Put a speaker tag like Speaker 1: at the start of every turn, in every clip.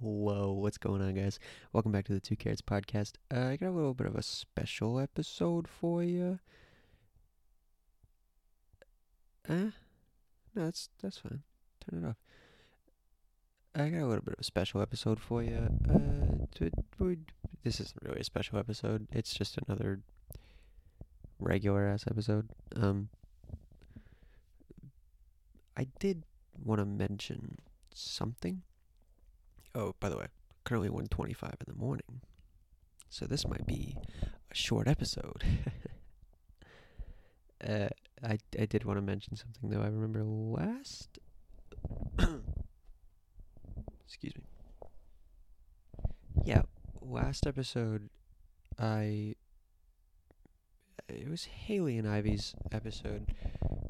Speaker 1: Hello, what's going on, guys? Welcome back to the Two Carrots podcast. Uh, I got a little bit of a special episode for you. Uh, no, that's that's fine. Turn it off. I got a little bit of a special episode for you. Uh, this isn't really a special episode. It's just another regular ass episode. Um, I did want to mention something. Oh, by the way, currently 1:25 in the morning, so this might be a short episode. uh, I I did want to mention something though. I remember last. Excuse me. Yeah, last episode, I. It was Haley and Ivy's episode.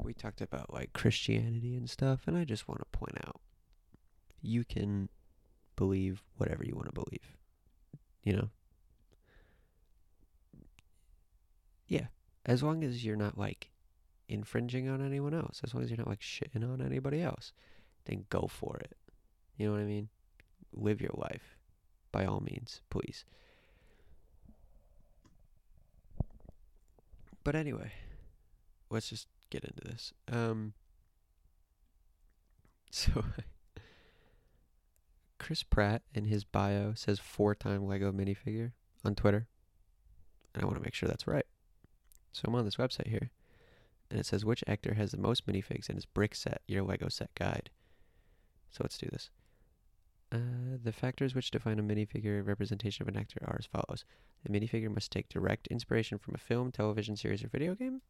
Speaker 1: We talked about like Christianity and stuff, and I just want to point out, you can believe whatever you want to believe. You know? Yeah. As long as you're not like infringing on anyone else, as long as you're not like shitting on anybody else, then go for it. You know what I mean? Live your life. By all means, please. But anyway, let's just get into this. Um so Chris Pratt in his bio says four time Lego minifigure on Twitter. And I want to make sure that's right. So I'm on this website here. And it says which actor has the most minifigs in his brick set, your Lego set guide. So let's do this. Uh, the factors which define a minifigure representation of an actor are as follows. The minifigure must take direct inspiration from a film, television series, or video game.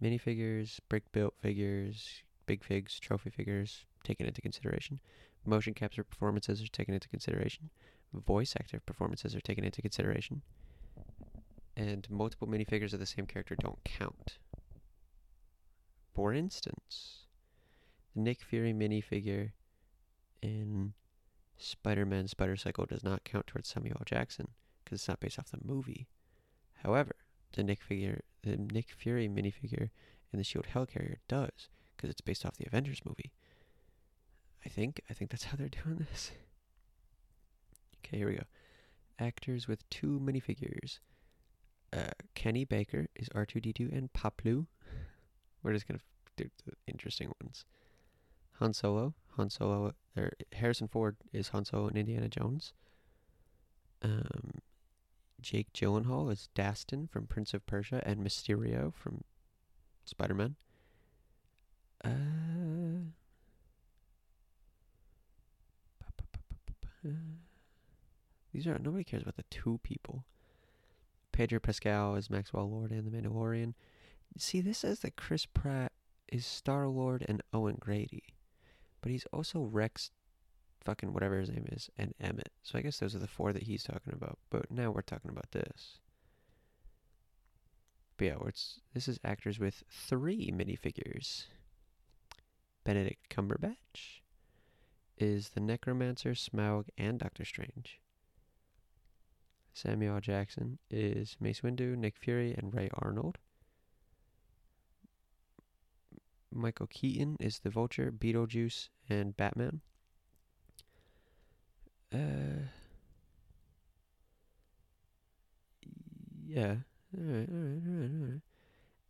Speaker 1: Minifigures, brick built figures, big figs, trophy figures taken into consideration. Motion capture performances are taken into consideration. Voice actor performances are taken into consideration. And multiple minifigures of the same character don't count. For instance, the Nick Fury minifigure in Spider Man Spider Cycle does not count towards Samuel L. Jackson because it's not based off the movie. However, the Nick figure, the Nick Fury minifigure in the Shield Helicarrier does because it's based off the Avengers movie. I think I think that's how they're doing this. Okay, here we go. Actors with two minifigures. Uh, Kenny Baker is R2D2 and Paploo. We're just gonna f- do the interesting ones. Han Solo, Han Solo, or Harrison Ford is Han Solo and Indiana Jones. Um, Jake Gyllenhaal is Dastan from Prince of Persia and Mysterio from Spider Man. Uh, these are nobody cares about the two people. Pedro Pascal is Maxwell Lord and the Mandalorian. See, this says that Chris Pratt is Star Lord and Owen Grady, but he's also Rex, fucking whatever his name is, and Emmett. So I guess those are the four that he's talking about. But now we're talking about this. But yeah, it's this is actors with three minifigures. Benedict Cumberbatch is the Necromancer, Smaug, and Doctor Strange. Samuel Jackson is Mace Windu, Nick Fury, and Ray Arnold. Michael Keaton is the Vulture, Beetlejuice, and Batman. Uh, yeah. Alright, alright, alright, alright.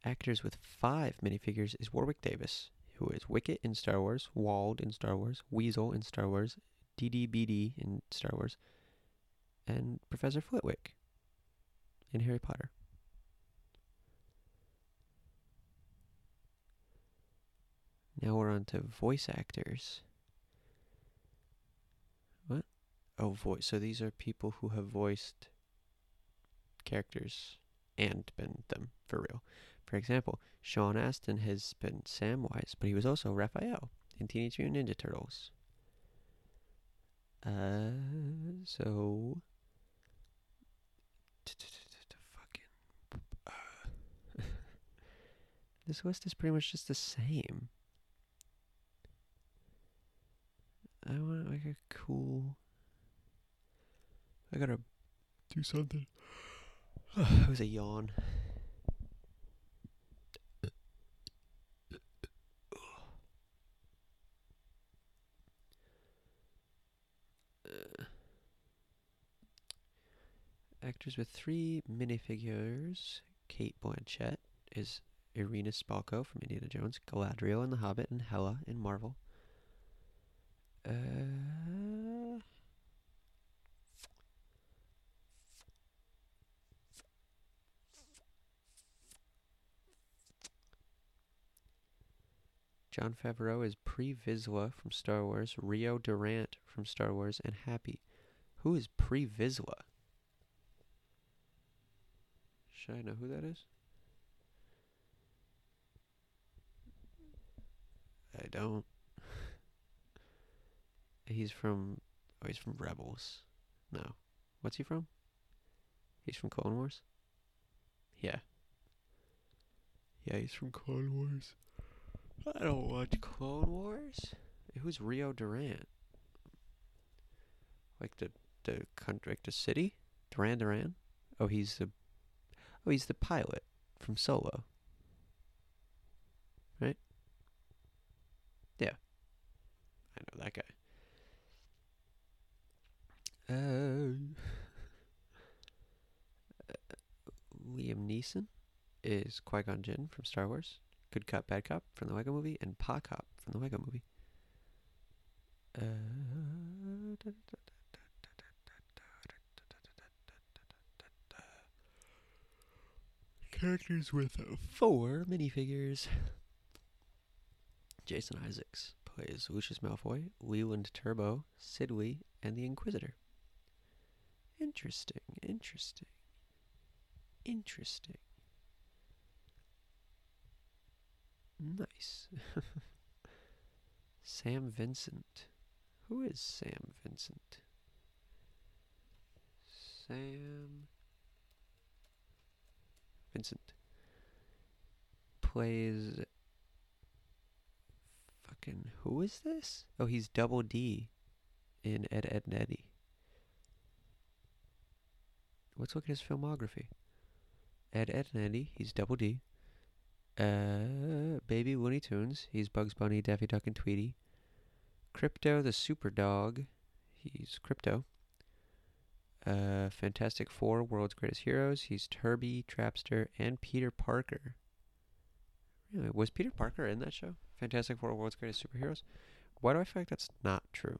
Speaker 1: Actors with five minifigures is Warwick Davis, who is Wicket in Star Wars, Wald in Star Wars, Weasel in Star Wars, DDBD in Star Wars, and Professor Flitwick in Harry Potter. Now we're on to voice actors. What? Oh, voice. So these are people who have voiced characters and been them for real. For example, Sean Astin has been Samwise, but he was also Raphael in Teenage Mutant Ninja Turtles. Uh, so fucking this list is pretty much just the same. I want like a cool. I gotta do something. it was a yawn. Actors with three minifigures. Cate Blanchett is Irina Spalko from Indiana Jones, Galadriel in The Hobbit, and Hela in Marvel. Uh, Jon Favreau is Pre Vizsla from Star Wars, Rio Durant from Star Wars, and Happy. Who is Pre Vizsla? Should I know who that is? I don't. he's from. Oh, he's from Rebels. No. What's he from? He's from Clone Wars? Yeah. Yeah, he's from Clone Wars. I don't watch Clone Wars. Who's Rio Durant? Like the the country, like the city? Duran Duran? Oh, he's the Oh, he's the pilot from Solo. Right? Yeah. I know that guy. Uh, Liam Neeson is Qui Gon Jinn from Star Wars. Good Cop, Bad Cop from the Lego Movie, and Pa Cop from the Lego Movie. Uh, characters with four minifigures. Jason Isaacs plays Lucius Malfoy, Leland Turbo, Siddeley, and the Inquisitor. Interesting, interesting, interesting. Nice. Sam Vincent. Who is Sam Vincent? Sam Vincent plays fucking who is this? Oh, he's Double D in Ed Ed and. Let's look at his filmography. Ed Ed and he's Double D. Uh, Baby Looney Tunes, he's Bugs Bunny, Daffy Duck, and Tweety. Krypto the Super Dog, he's Krypto. Uh, Fantastic Four, World's Greatest Heroes. He's Turby, Trapster, and Peter Parker. Really? Was Peter Parker in that show? Fantastic Four, World's Greatest Superheroes? Why do I feel like that's not true?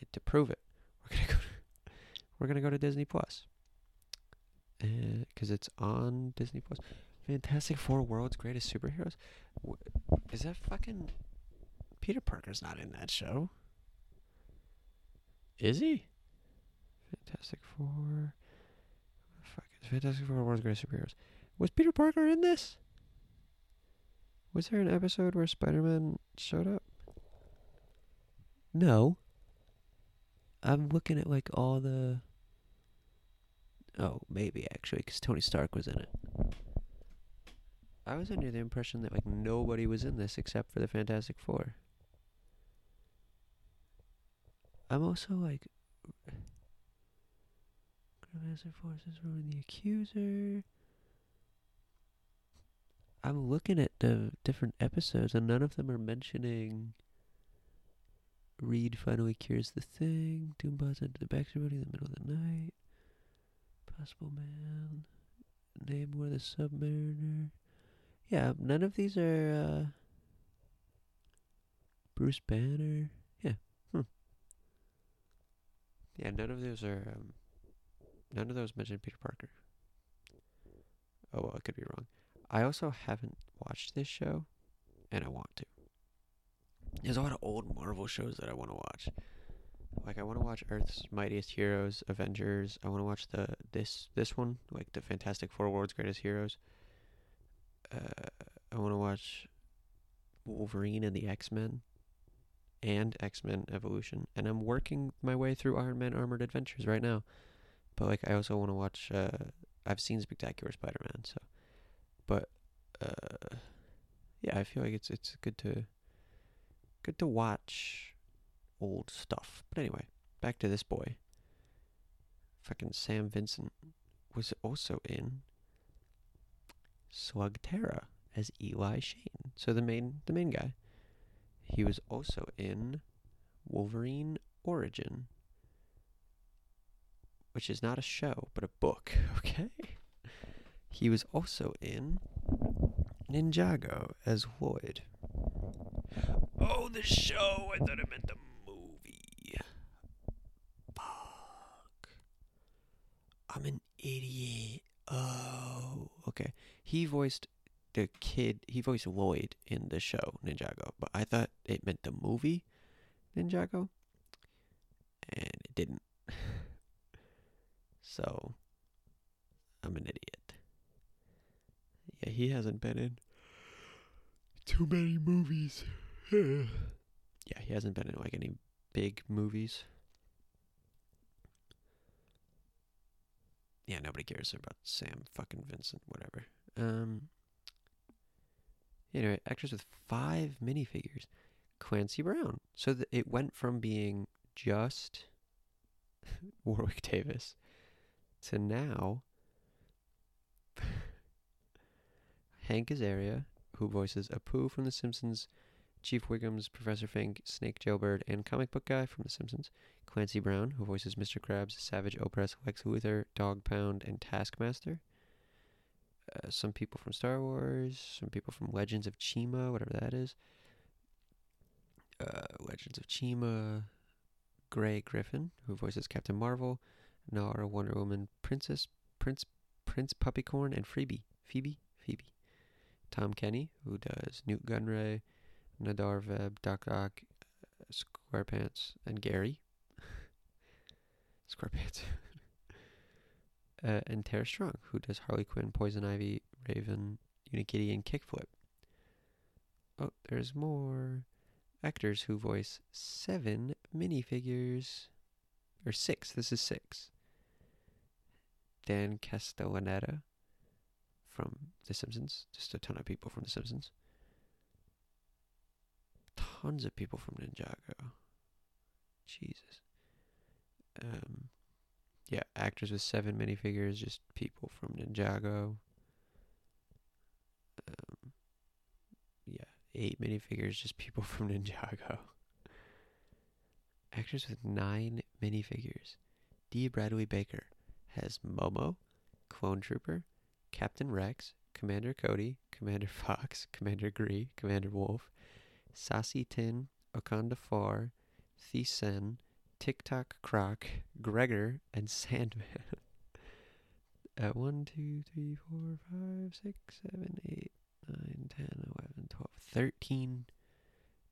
Speaker 1: And to prove it, we're gonna go. To, we're gonna go to Disney Plus. Because uh, it's on Disney Plus. Fantastic Four, World's Greatest Superheroes. Is that fucking Peter Parker's not in that show? Is he? Fantastic Four. Fuck it. Fantastic Four World's Greatest Superheroes. Was Peter Parker in this? Was there an episode where Spider Man showed up? No. I'm looking at like all the. Oh, maybe actually, because Tony Stark was in it. I was under the impression that like nobody was in this except for the Fantastic Four. I'm also like Massive forces ruling the accuser. I'm looking at the different episodes, and none of them are mentioning. Reed finally cures the thing. Doombot's into the Baxter building in the middle of the night. Possible Man. Namor the Submariner. Yeah, none of these are. Uh, Bruce Banner. Yeah. Hmm. Yeah, none of those are. Um, None of those mention Peter Parker. Oh, well, I could be wrong. I also haven't watched this show, and I want to. There's a lot of old Marvel shows that I want to watch. Like I want to watch Earth's Mightiest Heroes, Avengers. I want to watch the this this one, like the Fantastic Four: World's Greatest Heroes. Uh, I want to watch Wolverine and the X Men, and X Men Evolution. And I'm working my way through Iron Man Armored Adventures right now. But like I also want to watch. Uh, I've seen Spectacular Spider-Man, so. But uh, yeah, I feel like it's it's good to good to watch old stuff. But anyway, back to this boy. Fucking Sam Vincent was also in Slugterra as Eli Shane. So the main the main guy. He was also in Wolverine Origin which is not a show, but a book. Okay. He was also in Ninjago as Lloyd. Oh, the show! I thought I meant the movie. Fuck. I'm an idiot. Oh, okay. He voiced the kid. He voiced Lloyd in the show Ninjago, but I thought it meant the movie Ninjago, and it didn't. So, I'm an idiot. Yeah, he hasn't been in too many movies. yeah, he hasn't been in like any big movies. Yeah, nobody cares about Sam fucking Vincent, whatever. Um anyway, actors with five minifigures. Clancy Brown. So th- it went from being just Warwick Davis to now Hank Azaria, who voices Apu from The Simpsons, Chief Wiggum's Professor Frink, Snake Jailbird, and comic book guy from The Simpsons. Clancy Brown, who voices Mr. Krabs, Savage Opress, Lex Luthor, Dog Pound, and Taskmaster. Uh, some people from Star Wars, some people from Legends of Chima, whatever that is. Uh, Legends of Chima, Grey Griffin, who voices Captain Marvel, Nara, Wonder Woman, Princess, Prince, Prince Puppycorn, and Phoebe, Phoebe, Phoebe. Tom Kenny, who does Nute Gunray, Nahdar Vebb, Doc uh, SquarePants, and Gary. SquarePants. uh, and Tara Strong, who does Harley Quinn, Poison Ivy, Raven, Unikitty, and Kickflip. Oh, there's more actors who voice seven minifigures. Or six. This is six. Dan Castellaneta from The Simpsons. Just a ton of people from The Simpsons. Tons of people from Ninjago. Jesus. Um, yeah, actors with seven minifigures, just people from Ninjago. Um, yeah, eight minifigures, just people from Ninjago. Actors with nine minifigures. D. Bradley Baker has Momo, Clone Trooper, Captain Rex, Commander Cody, Commander Fox, Commander Gree, Commander Wolf, Saesee Tiin, Okanda Far, Thiessen, TikTok Croc, Gregor, and Sandman. At 1, 2, 3, 4, 5, 6, 7, 8, 9, 10, 11, 12, 13.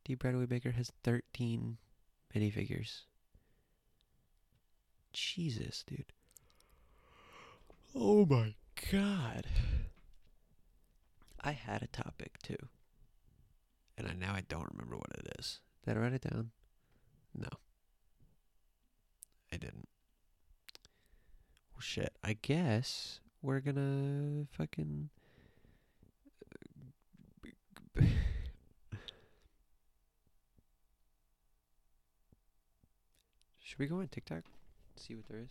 Speaker 1: D. Bradley Baker has 13 minifigures. Jesus, dude. Oh my god. I had a topic too. And I, now I don't remember what it is. Did I write it down? No. I didn't. Well, shit. I guess we're gonna fucking. Should we go on TikTok? See what there is?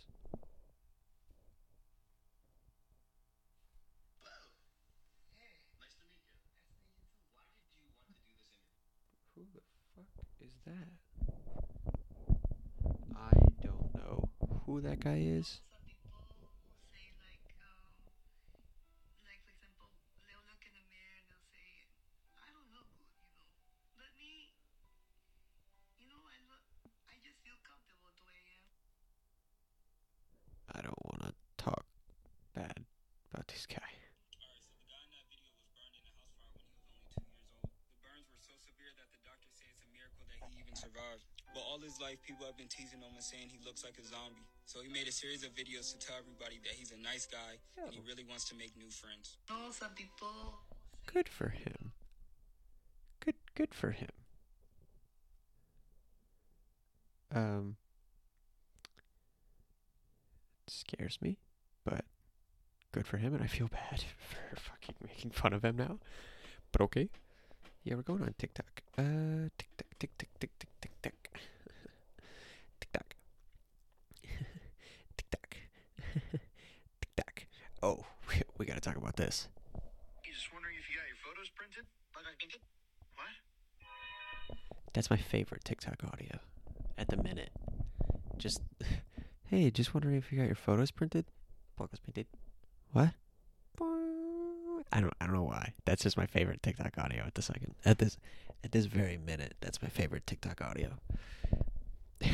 Speaker 1: Who the fuck is that? I don't know who that guy is.
Speaker 2: Some people say like, um, like for example, they'll But
Speaker 3: all his life, people have been teasing him and saying he looks like a zombie. So he made a series of videos to tell everybody that he's a nice guy and he really wants to make new friends.
Speaker 2: No, some people
Speaker 1: Good for him. Good good for him. Um it scares me, but good for him and I feel bad for fucking making fun of him now. But okay. Yeah, we're going on TikTok. Uh TikTok tick tick tick tick tick tick. TikTok. TikTok. TikTok. Oh, we, we got to talk about this.
Speaker 4: You just wondering if you got your photos printed? What?
Speaker 1: That's my favorite TikTok audio at the minute. Just, Hey, just wondering if you got your photos printed? Photos printed. What? I don't I don't know why. That's just my favorite TikTok audio at the second. At this at this very minute, that's my favorite TikTok audio. Dude,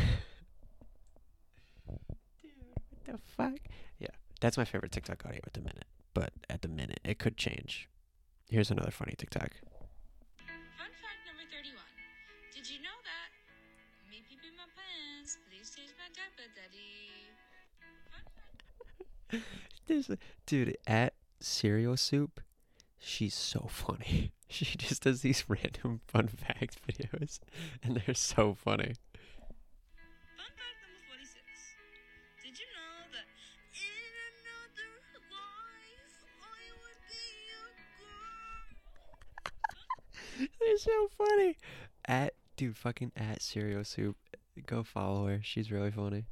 Speaker 1: what the fuck? Yeah, that's my favorite TikTok audio at the minute. But at the minute, it could change. Here's another funny TikTok.
Speaker 5: Fun fact number 31. Did you know that? Me pee pee my pants. Please change my diaper, daddy. Fun fact.
Speaker 1: This dude at cereal soup, she's so funny. She just does these random fun fact videos, and they're so funny.
Speaker 5: Fun fact number 46. Did you know that in another life I would be a girl?
Speaker 1: They're so funny. At dude, fucking at cereal soup. Go follow her. She's really funny.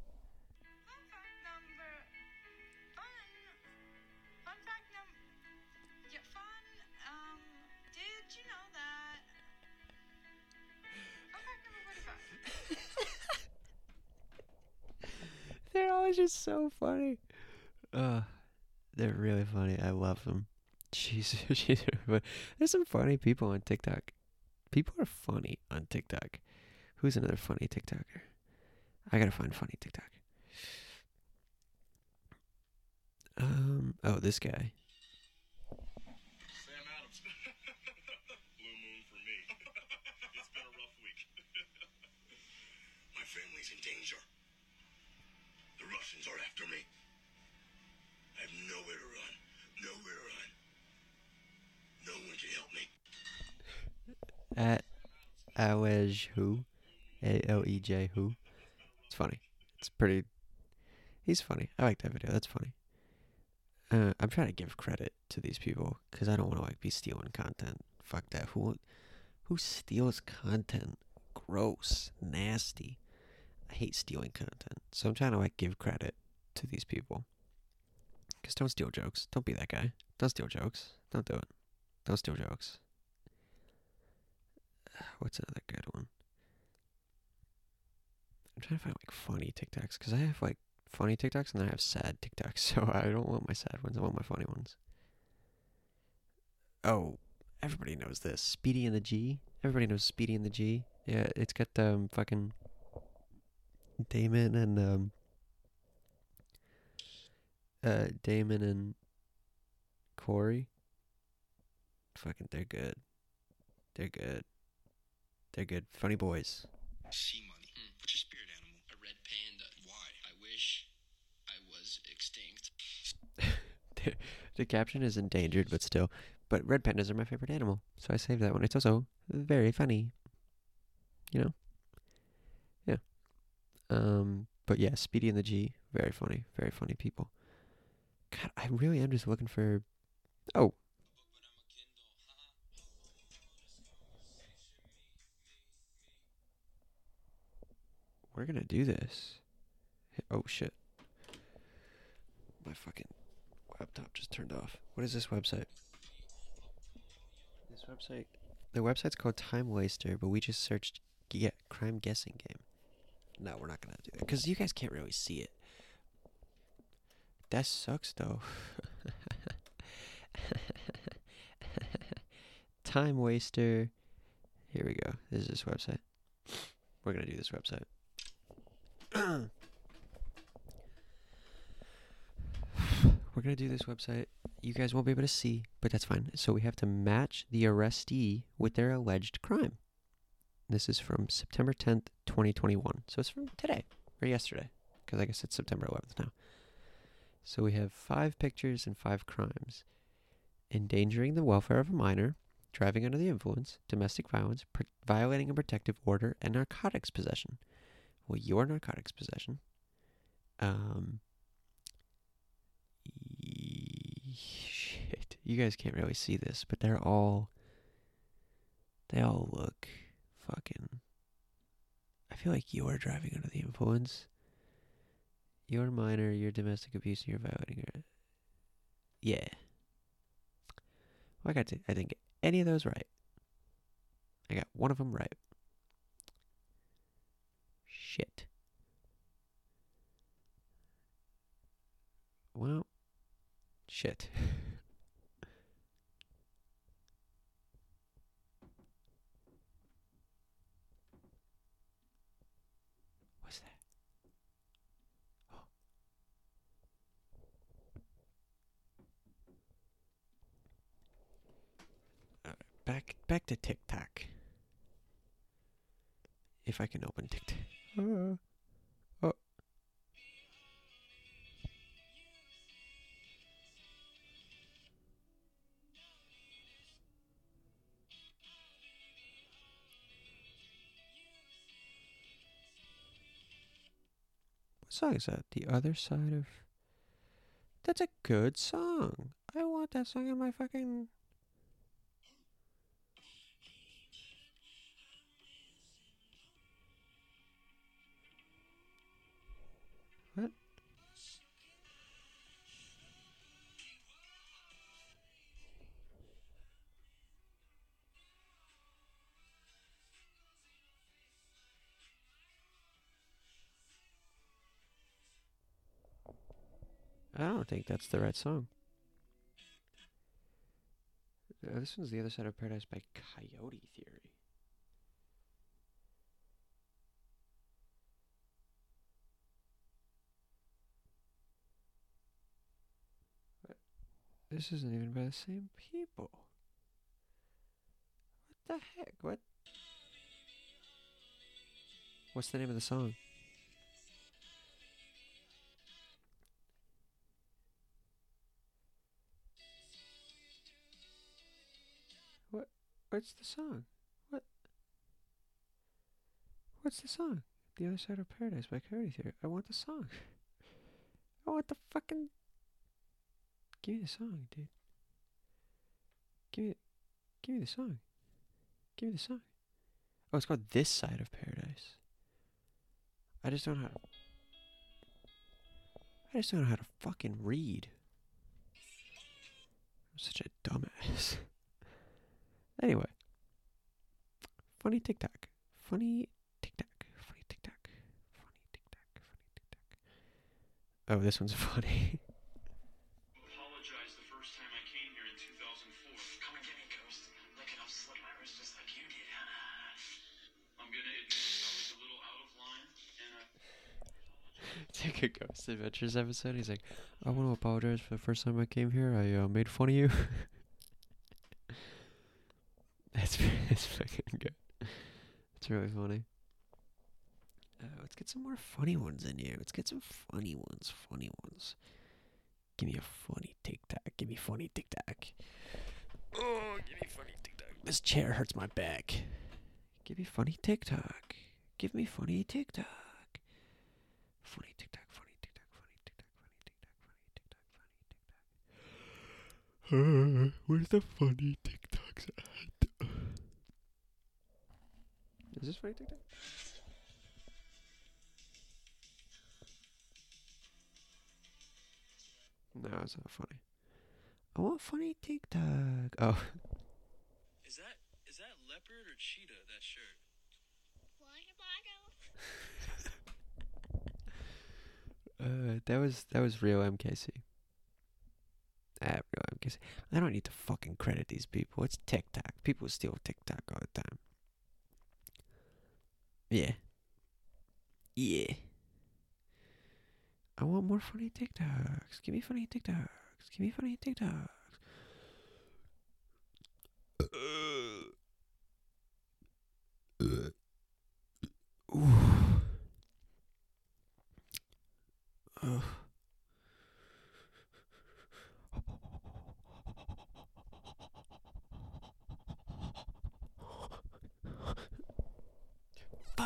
Speaker 1: They're always just so funny. Uh, they're really funny. I love them. She's she's. There's some funny people on TikTok. People are funny on TikTok. Who's another funny TikToker? I gotta find funny TikTok. Um. Oh, this guy.
Speaker 4: Sam Adams. Blue moon for me. it's been a rough week. My family's in danger. The Russians are after me. I have nowhere to run. Nowhere to run. No one can help me.
Speaker 1: At Alej who, A L E J who. It's funny. It's pretty. He's funny. I like that video. That's funny. Uh, I'm trying to give credit to these people because I don't want to like be stealing content. Fuck that. Who who steals content? Gross, nasty. I hate stealing content. So I'm trying to like give credit to these people. Cause don't steal jokes. Don't be that guy. Don't steal jokes. Don't do it. Don't steal jokes. What's another good one? I'm trying to find like funny TikToks because I have like funny TikToks and then I have sad TikToks. So I don't want my sad ones. I want my funny ones. Oh, everybody knows this. Speedy and the G. Everybody knows Speedy and the G. Yeah, it's got um fucking Damon and um uh Damon and Corey. Fucking, they're good. They're good. They're good. Funny boys.
Speaker 6: Sea money. What's your spirit animal? A red panda. Why? I wish I was extinct.
Speaker 1: the, the caption is endangered, but still. But red pandas are my favorite animal, so I saved that one. It's also very funny. You know? Yeah. Um, but yeah, Speedy and the G, very funny, very funny people. God, I really am just looking for. Oh, we're gonna do this. Oh shit. My fucking laptop just turned off. What is this website? This website. The website's called Time Waster, but we just searched get crime guessing game. No, we're not gonna do that because you guys can't really see it. That sucks though. Time Waster. Here we go. This is this website. We're gonna do this website. We're gonna do this website. You guys won't be able to see, but that's fine. So we have to match the arrestee with their alleged crime. This is from September 10th, 2021. So it's from today or yesterday, because I guess it's September 11th now. So we have five pictures and five crimes endangering the welfare of a minor, driving under the influence, domestic violence, pr- violating a protective order, and narcotics possession. Well, your narcotics possession. Um. Shit, you guys can't really see this, but they're all. They all look fucking. I feel like you're driving under the influence. You're minor, you're domestic abuse, and you're violating. Yeah. Well, I got to, I think any of those right. I got one of them right. Shit. Well, shit. What's that? Oh. Back back to TikTok. If I can open TikTok. Uh, oh. What song is that? The other side of. That's a good song. I want that song in my fucking. I don't think that's the right song. Uh, this one's The Other Side of Paradise by Coyote Theory. This isn't even by the same people. What the heck? What? What's the name of the song? What's the song? What? What's the song? The Other Side of Paradise by Coyote Theory. I want the song. I want the fucking. Give me the song, dude. Give me, give me the song. Give me the song. Oh, it's called This Side of Paradise. I just don't know how to. I just don't know how to fucking read. I'm such a dumbass. Anyway. Funny TikTok. Funny TikTok. Funny TikTok. Funny TikTok. Funny TikTok. Oh, this one's funny.
Speaker 4: Apologize the first time I came here in 2004.
Speaker 6: Come and get me, Ghost. Look at I'll slit my wrist just like you did.
Speaker 4: I'm gonna admit I was a little out of line, and I
Speaker 1: Take a Ghost Adventures episode. He's like, I want to apologize for the first time I came here. I uh, made fun of you. that's that's fucking good. It's really funny. Uh, let's get some more funny ones in here. Let's get some funny ones. Funny ones. Give me a funny TikTok. Give me funny TikTok. Oh, give me funny TikTok. This chair hurts my back. Give me funny TikTok. Give me funny TikTok. Funny TikTok, funny TikTok, funny TikTok, funny TikTok, funny TikTok, funny TikTok. Uh, where's the funny TikToks at? Is this funny TikTok? No, it's not funny. I want funny TikTok. Oh,
Speaker 6: Is that is that leopard or cheetah? That shirt.
Speaker 1: uh, that was that was real MKC. Ah, real MKC. I don't need to fucking credit these people. It's TikTok. People steal TikTok all the time. Yeah. Yeah. I want more funny TikToks. Give me funny TikToks. Give me funny TikToks.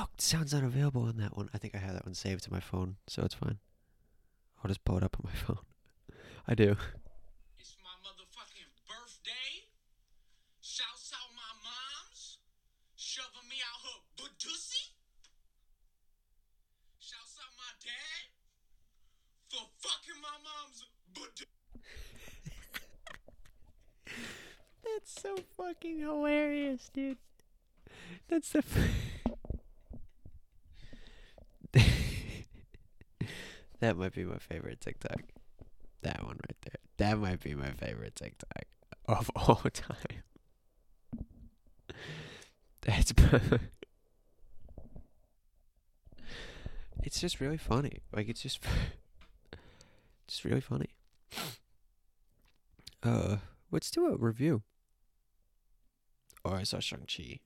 Speaker 1: Fuck, sounds not available on that one. I think I have that one saved to my phone, so it's fine. I'll just pull it up on my phone. I do.
Speaker 3: It's my motherfucking birthday. Shouts out my moms. Shoving me out her budussy. Shouts out my dad. For fucking my mom's budussy.
Speaker 1: That's so fucking hilarious, dude. That's the. F- that might be my favorite TikTok. That one right there. That might be my favorite TikTok of all time. That's It's just really funny. Like it's just just really funny. Uh let's do a review. Oh, I saw Shang-Chi.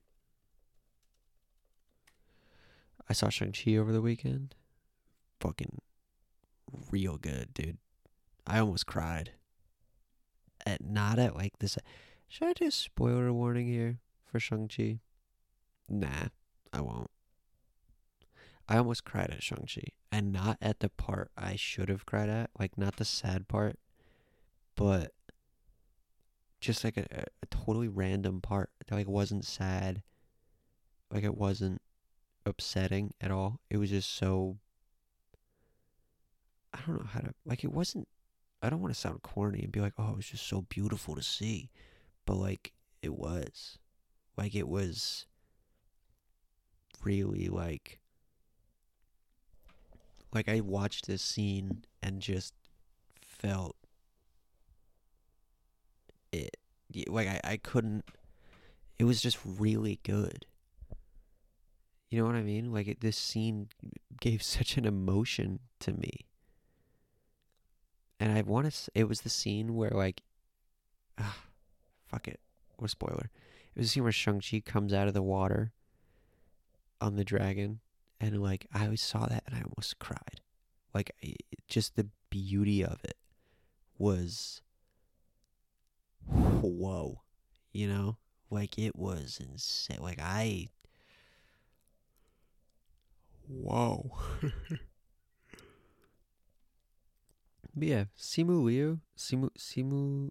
Speaker 1: I saw Shang-Chi over the weekend. Fucking real good, dude. I almost cried. At not at like this. Should I do a spoiler warning here for Shang-Chi? Nah, I won't. I almost cried at Shang-Chi. And not at the part I should have cried at. Like, not the sad part. But just like a, a, a totally random part that like wasn't sad. Like it wasn't upsetting at all. It was just so I don't know how to like it wasn't I don't want to sound corny and be like, "Oh, it was just so beautiful to see." But like it was. Like it was really like like I watched this scene and just felt it like I, I couldn't it was just really good you know what i mean like it, this scene gave such an emotion to me and i want to it was the scene where like ah, fuck it what a spoiler. It was the scene where shang-chi comes out of the water on the dragon and like i always saw that and i almost cried. Like just the beauty of it was whoa you know? Like it was insane like i whoa but yeah simu liu simu simu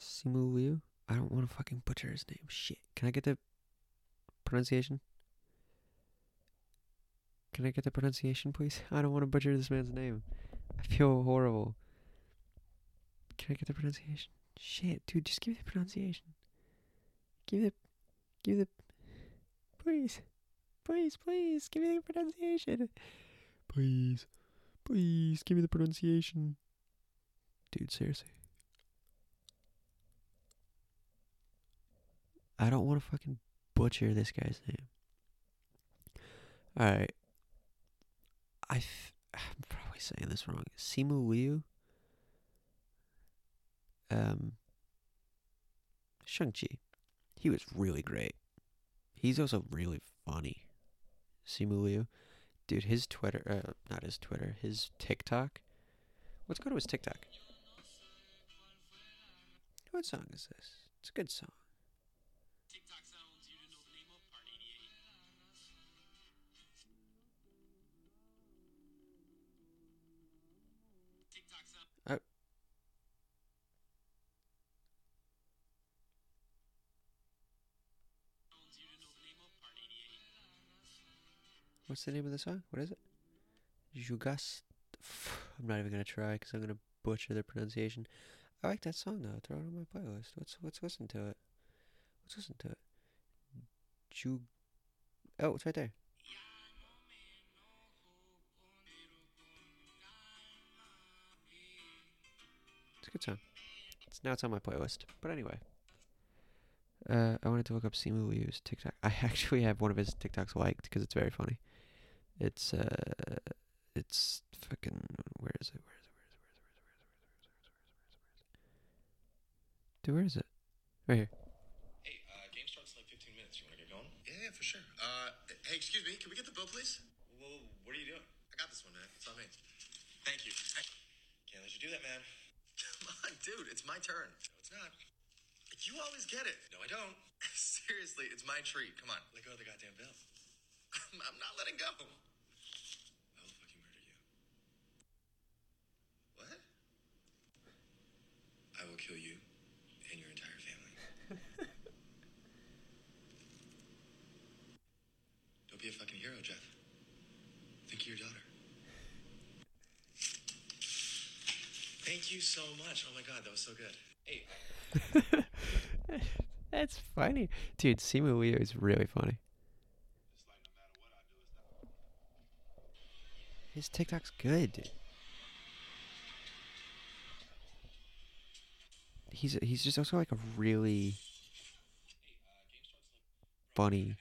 Speaker 1: simu liu? I don't want to fucking butcher his name. Shit. Can i get the pronunciation? Can i get the pronunciation please? I don't want to butcher this man's name. I feel horrible. Can i get the pronunciation? Shit, dude, just give me the pronunciation. Give the, give the, please, please, please, give me the pronunciation. Please, please, give me the pronunciation. Dude, seriously. I don't want to fucking butcher this guy's name. Alright. I f- I'm probably saying this wrong. Simu Liu? um Shang-Chi. He was really great. He's also really funny. Simu Liu. Dude, his Twitter, uh, not his Twitter, his TikTok. Let's go to his TikTok. What song is this? It's a good song. What's the name of the song? What is it? Jugas. I'm not even gonna try because I'm gonna butcher the pronunciation. I like that song though. Throw it on my playlist. Let's listen to it. Let's listen to it. Ju. Oh, it's right there. It's a good song. It's now it's on my playlist. But anyway. Uh, I wanted to look up Simu Liu's TikTok. I actually have one of his TikToks liked because it's very funny. It's uh, it's fucking where is it? Where is it? Where is it? Where is it? Where is it? Where is it? Where is it? Dude, where is it? Right here.
Speaker 4: Hey, uh, game starts in like 15 minutes. You want to get going? Yeah, yeah, for sure. Uh, hey, excuse me. Can we get the bill, please? Well, what are you doing? I got this one, man. It's on me. Thank you. Can't let you do that, man. Come on, dude. It's my turn. No, it's not. You always get it. No, I don't. Seriously, it's my treat. Come on. Let go of the goddamn bill. I'm not letting go. I will fucking murder you. What? I will kill you and your entire family. Don't be a fucking hero, Jeff. Think of your daughter. Thank you so much. Oh my god, that was so good. Hey,
Speaker 1: That's funny, dude. Simu Liu is really funny. His TikTok's good, he's he's just also like a really funny.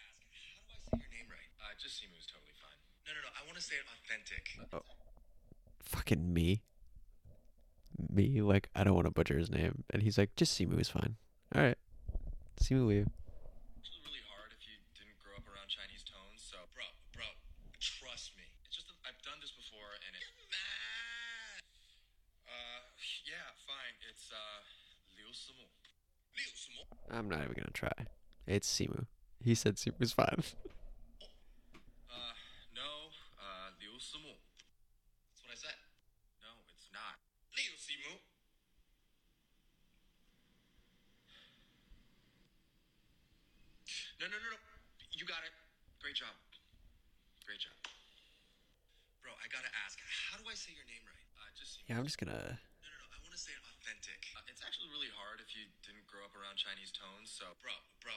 Speaker 4: Authentic.
Speaker 1: Fucking me. Me like I don't want to butcher his name, and he's like just Simu is fine. All right, Simu Liu.
Speaker 4: It's really hard if you didn't grow up around Chinese tones. So, bro, bro, trust me. It's just that I've done this before, and it. Uh, yeah, fine. It's uh, Liu Simu. Liu Simu.
Speaker 1: I'm not even gonna try. It's Simu. He said Simu's fine.
Speaker 4: Uh, no, uh, Liu Simu. That's what I said. No, it's not. Liu Simu. No, no, no, no. You got it. Great job. Great job. Bro, I gotta ask, how do I say your name right? Uh, just
Speaker 1: yeah, I'm just gonna.
Speaker 4: Didn't grow up around Chinese tones. So, bro, bro,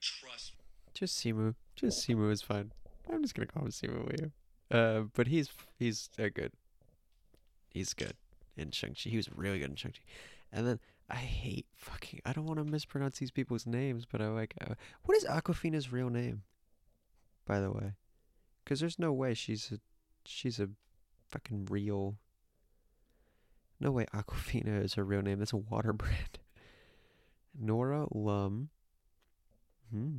Speaker 4: trust.
Speaker 1: Just Simu. Just Simu is fine. I'm just gonna call him Simu Liu. Uh, but he's he's uh, good. He's good in Shang-Chi. He was really good in Shang-Chi. And then I hate fucking. I don't want to mispronounce these people's names, but I like. Uh, what is Awkwafina's real name? By the way, because there's no way she's a she's a fucking real. No way Aquafina is her real name. That's a water brand. Nora Lum. Hmm.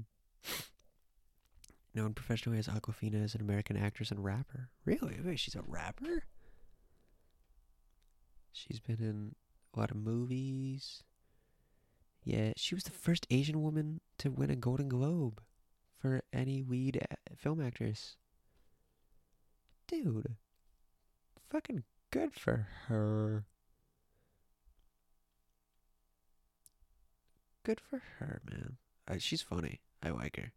Speaker 1: Known professionally as Awkwafina is an American actress and rapper. Really? Wait, she's a rapper? She's been in a lot of movies. Yeah, she was the first Asian woman to win a Golden Globe for any lead film actress. Dude. Fucking good for her. Good for her, man. Uh, she's funny. I like her.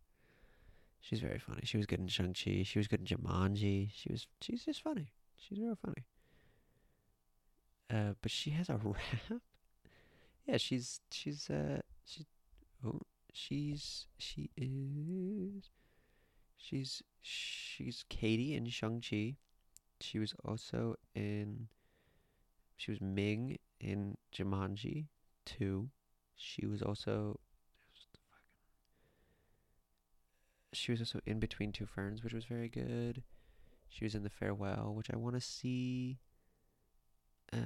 Speaker 1: She's very funny. She was good in Shang Chi. She was good in Jumanji. She was. She's just funny. She's real funny. Uh, but she has a rap. Yeah, she's she's uh she, oh she's she is she's she's Katie in Shang Chi. She was also in. She was Ming in Jumanji two. She was also she was also in Between Two Ferns, which was very good. She was in The Farewell, which I want to see. Uh,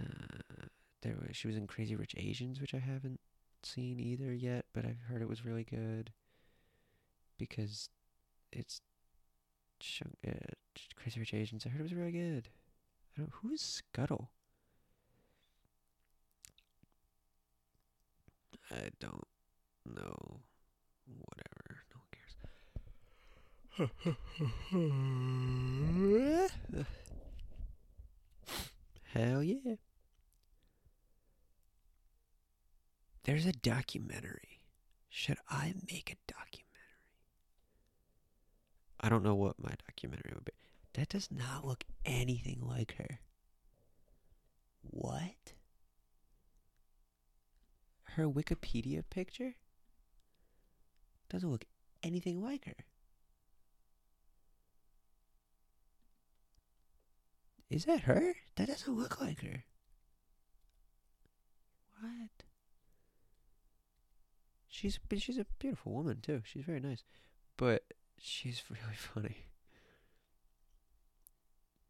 Speaker 1: there was, she was in Crazy Rich Asians, which I haven't seen either yet, but I've heard it was really good because it's uh, Crazy Rich Asians. I heard it was really good. I don't. Who is Scuttle? I don't know. Whatever. No one cares. Hell yeah. There's a documentary. Should I make a documentary? I don't know what my documentary would be. That does not look anything like her. What? Her Wikipedia picture doesn't look anything like her. Is that her? That doesn't look like her. What? She's she's a beautiful woman too. She's very nice, but she's really funny.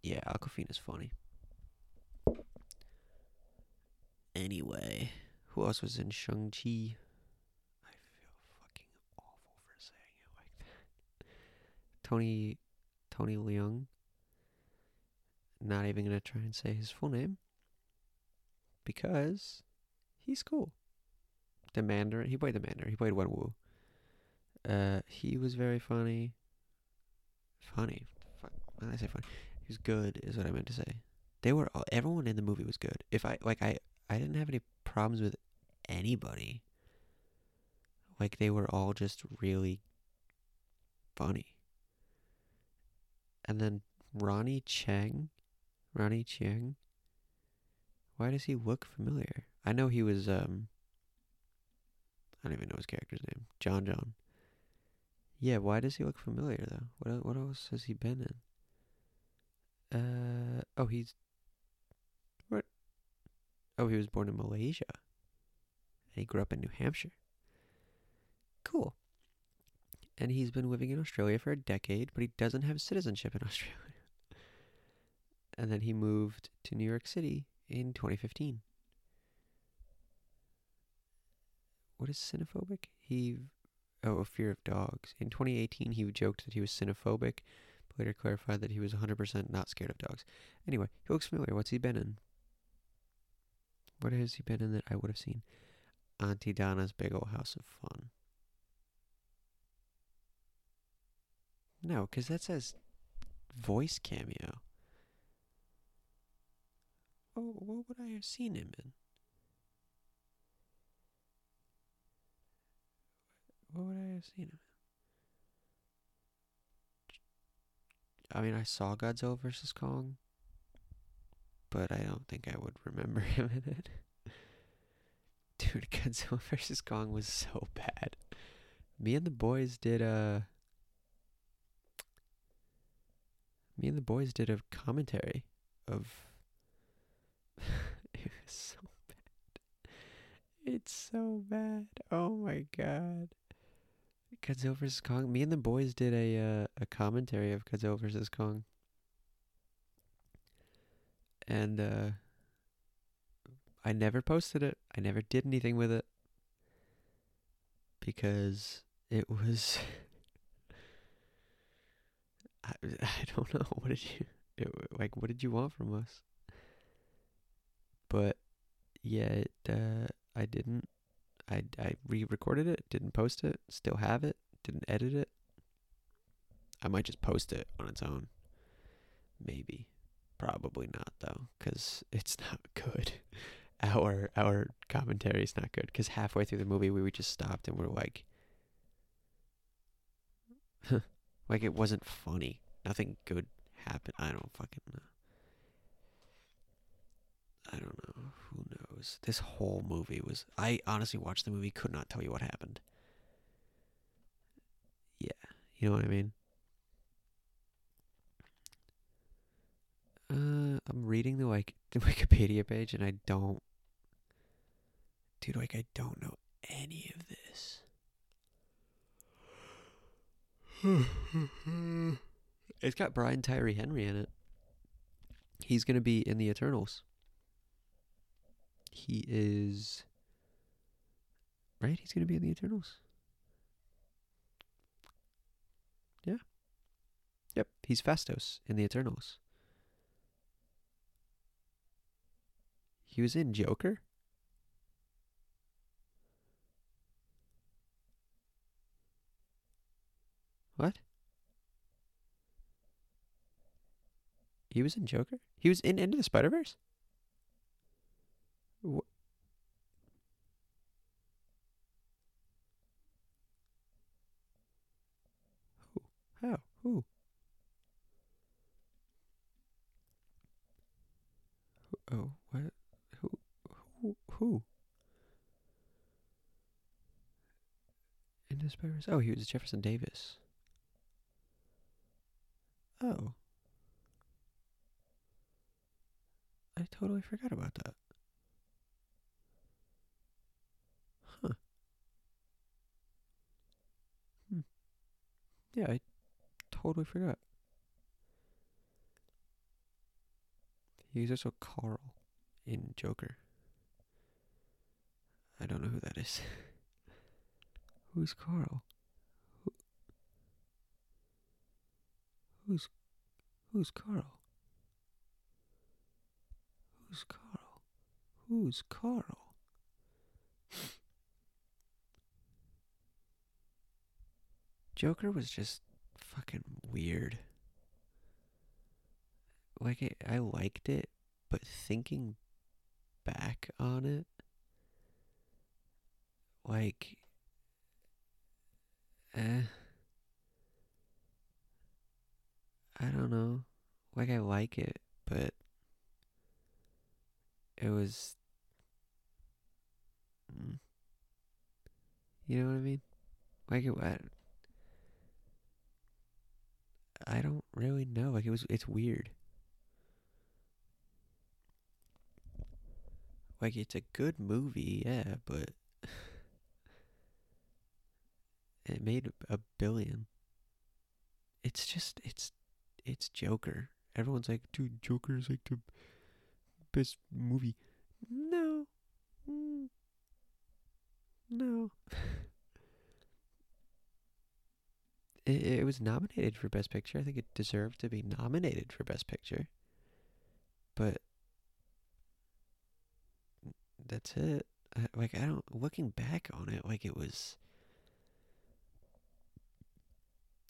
Speaker 1: Yeah, Awkwafina's funny. Anyway, who else was in Shang Chi? I feel fucking awful for saying it like that. Tony, Tony Leung. Not even gonna try and say his full name because he's cool. The Mandarin. He played the Mandarin. He played Wen Wu. Uh, he was very funny. Funny. Fuck. When I say funny, he was good. Is what I meant to say. They were all, everyone in the movie was good. If I like, I I didn't have any problems with anybody. Like they were all just really funny. And then Ronny Chieng, Ronny Chieng. Why does he look familiar? I know he was um I don't even know his character's name. John John. Yeah, why does he look familiar though? What what else has he been in? Uh oh, he's what? Oh, he was born in Malaysia. And he grew up in New Hampshire. Cool. And he's been living in Australia for a decade, but he doesn't have citizenship in Australia. and then he moved to New York City in 2015. What is cynophobic? He, oh, a fear of dogs. In 2018, he joked that he was cynophobic, but later clarified that he was 100% not scared of dogs. Anyway, he looks familiar. What's he been in? What has he been in that I would have seen? Aunty Donna's Big Old House of Fun. No, because that says voice cameo. Oh, what would I have seen him in? What would I have seen him in? I mean, I saw Godzilla vs. Kong, but I don't think I would remember him in it. Dude, Godzilla vs. Kong was so bad. Me and the boys did a. Me and the boys did a commentary of. it was so bad. It's so bad. Oh my god. Godzilla vs Kong. Me and the boys did a uh, a commentary of Godzilla vs Kong, and uh, I never posted it. I never did anything with it because it was. I I don't know. What did you it, like? What did you want from us? But yeah, it, uh, I didn't I, I re-recorded it, didn't post it, still have it, didn't edit it. I might just post it on its own. Maybe. Probably not though, cuz it's not good. Our our commentary is not good cuz halfway through the movie we, we just stopped and we're like like it wasn't funny. Nothing good happened. I don't fucking know. I don't know. Who knows? This whole movie was. I honestly watched the movie, could not tell you what happened. Yeah, you know what I mean? Uh, I'm reading the like the Wikipedia page, and I don't, dude. Like, I don't know any of this. it's got Brian Tyree Henry in it. He's gonna be in the Eternals. He is right. He's gonna be in the Eternals. Yeah. Yep. He's Phastos in the Eternals. He was in Joker. What? He was in Joker? He was in Into the Spider Verse? Wh- Who? How? Who? Oh? Who? Into the Spider Oh, he was Jefferson Davis. Oh. I totally forgot about that. Huh. Hmm. Yeah, I totally forgot. He's also Carl in Joker. I don't know who that is. Who's Carl? Who, who's who's Carl? Who's Carl? Who's Carl? Joker was just fucking weird. Like it, I liked it, but thinking back on it, like, eh, I don't know. Like I like it, but it was, mm, you know what I mean? Like it, I, I don't really know. Like it was, it's weird. Like it's a good movie, yeah, but It made a billion. It's just it's it's Joker. Everyone's like, dude, Joker is like the best movie. No. Mm. No. it, it was nominated for Best Picture. I think it deserved to be nominated for Best Picture. But that's it. Like I don't looking back on it, like it was.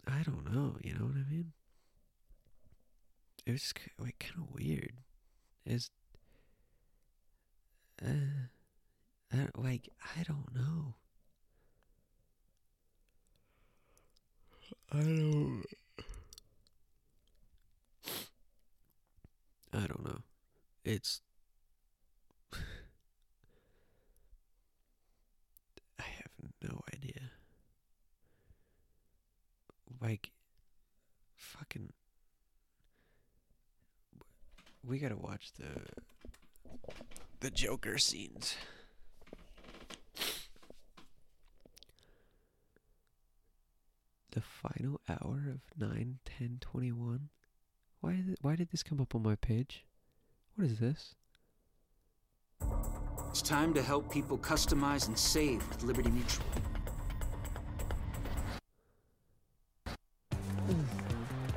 Speaker 1: I don't know. You know what I mean? It was like kind of weird. It's uh, I don't, like I don't know. I don't. I don't know. It's. I have no idea. Like, fucking. We gotta watch the. The Joker scenes. The final hour of 9 10 21. Why did, why did this come up on my page? What is this?
Speaker 7: It's time to help people customize and save with Liberty Mutual.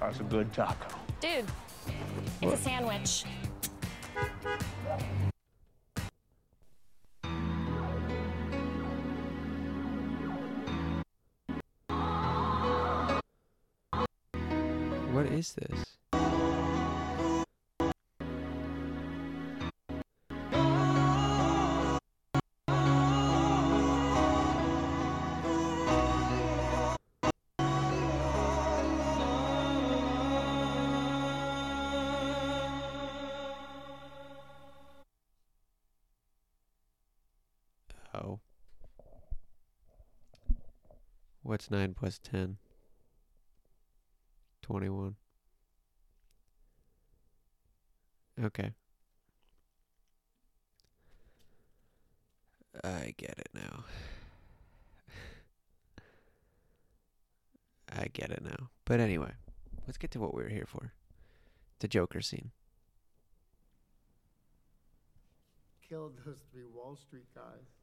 Speaker 8: That's a good taco.
Speaker 9: Dude, it's a sandwich.
Speaker 1: What is this? What's 9 plus 10? 21. Okay. I get it now. I get it now. But anyway, let's get to what we were here for. The Joker scene.
Speaker 10: Killed those three Wall Street guys.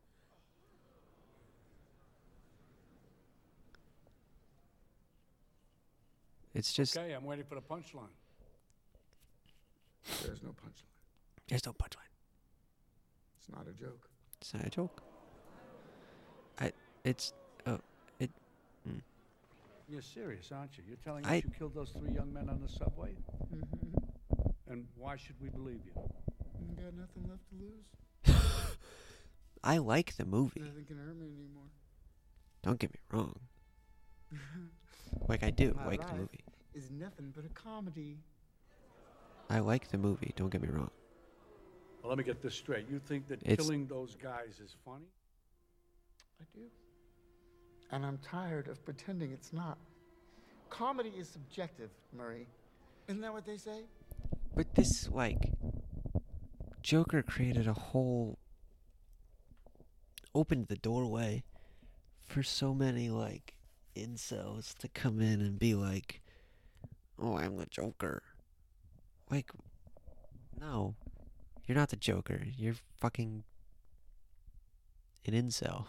Speaker 1: It's just
Speaker 8: Okay, I'm waiting for the punchline.
Speaker 10: There's no punchline.
Speaker 1: there's no punchline.
Speaker 10: It's not a joke.
Speaker 1: It's not a joke. I it's oh it mm.
Speaker 8: You're serious, aren't you? You're telling
Speaker 1: I-
Speaker 8: us you killed those three young men on the subway?
Speaker 10: Mm-hmm.
Speaker 8: And why should we believe you?
Speaker 10: You got nothing left to lose.
Speaker 1: I like the movie.
Speaker 10: Nothing can hurt me anymore.
Speaker 1: Don't get me wrong. Like I do
Speaker 10: My
Speaker 1: like the movie.
Speaker 10: Is nothing but a comedy.
Speaker 1: I like the movie. Don't get me wrong.
Speaker 8: Well, let me get this straight. You think that
Speaker 1: It's-
Speaker 8: killing those guys is funny?
Speaker 10: I do. And I'm tired of pretending it's not. Comedy is subjective, Murray. Isn't that what they say?
Speaker 1: But this like Joker created a whole opened the doorway for so many like incels to come in and be like, "Oh, I'm the Joker." Like no. You're not the Joker. You're fucking an incel.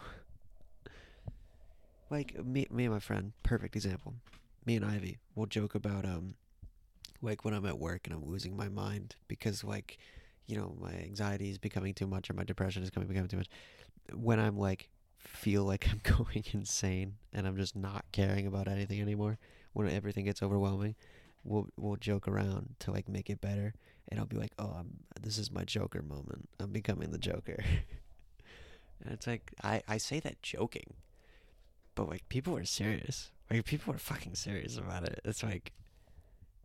Speaker 1: like me me and my friend, perfect example. Me and Ivy will joke about um like when I'm at work and I'm losing my mind because like you know my anxiety is becoming too much or my depression is coming becoming too much when I'm like feel like I'm going insane and I'm just not caring about anything anymore when everything gets overwhelming we'll we'll joke around to like make it better and I'll be like oh I'm this is my joker moment I'm becoming the joker and it's like I I say that joking but like people are serious like people are fucking serious about it it's like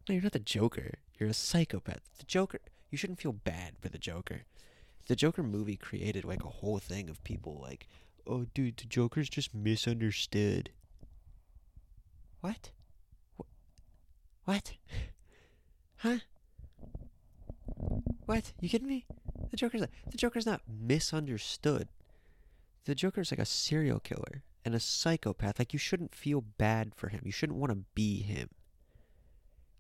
Speaker 1: no, you're not the Joker. You're a psychopath. The Joker. You shouldn't feel bad for the Joker. The Joker movie created like a whole thing of people like, oh, dude, the Joker's just misunderstood. What? Wh- What? Huh? What? You kidding me? The Joker's not, the Joker's not misunderstood. The Joker's like a serial killer, and a psychopath. Like you shouldn't feel bad for him. You shouldn't want to be him.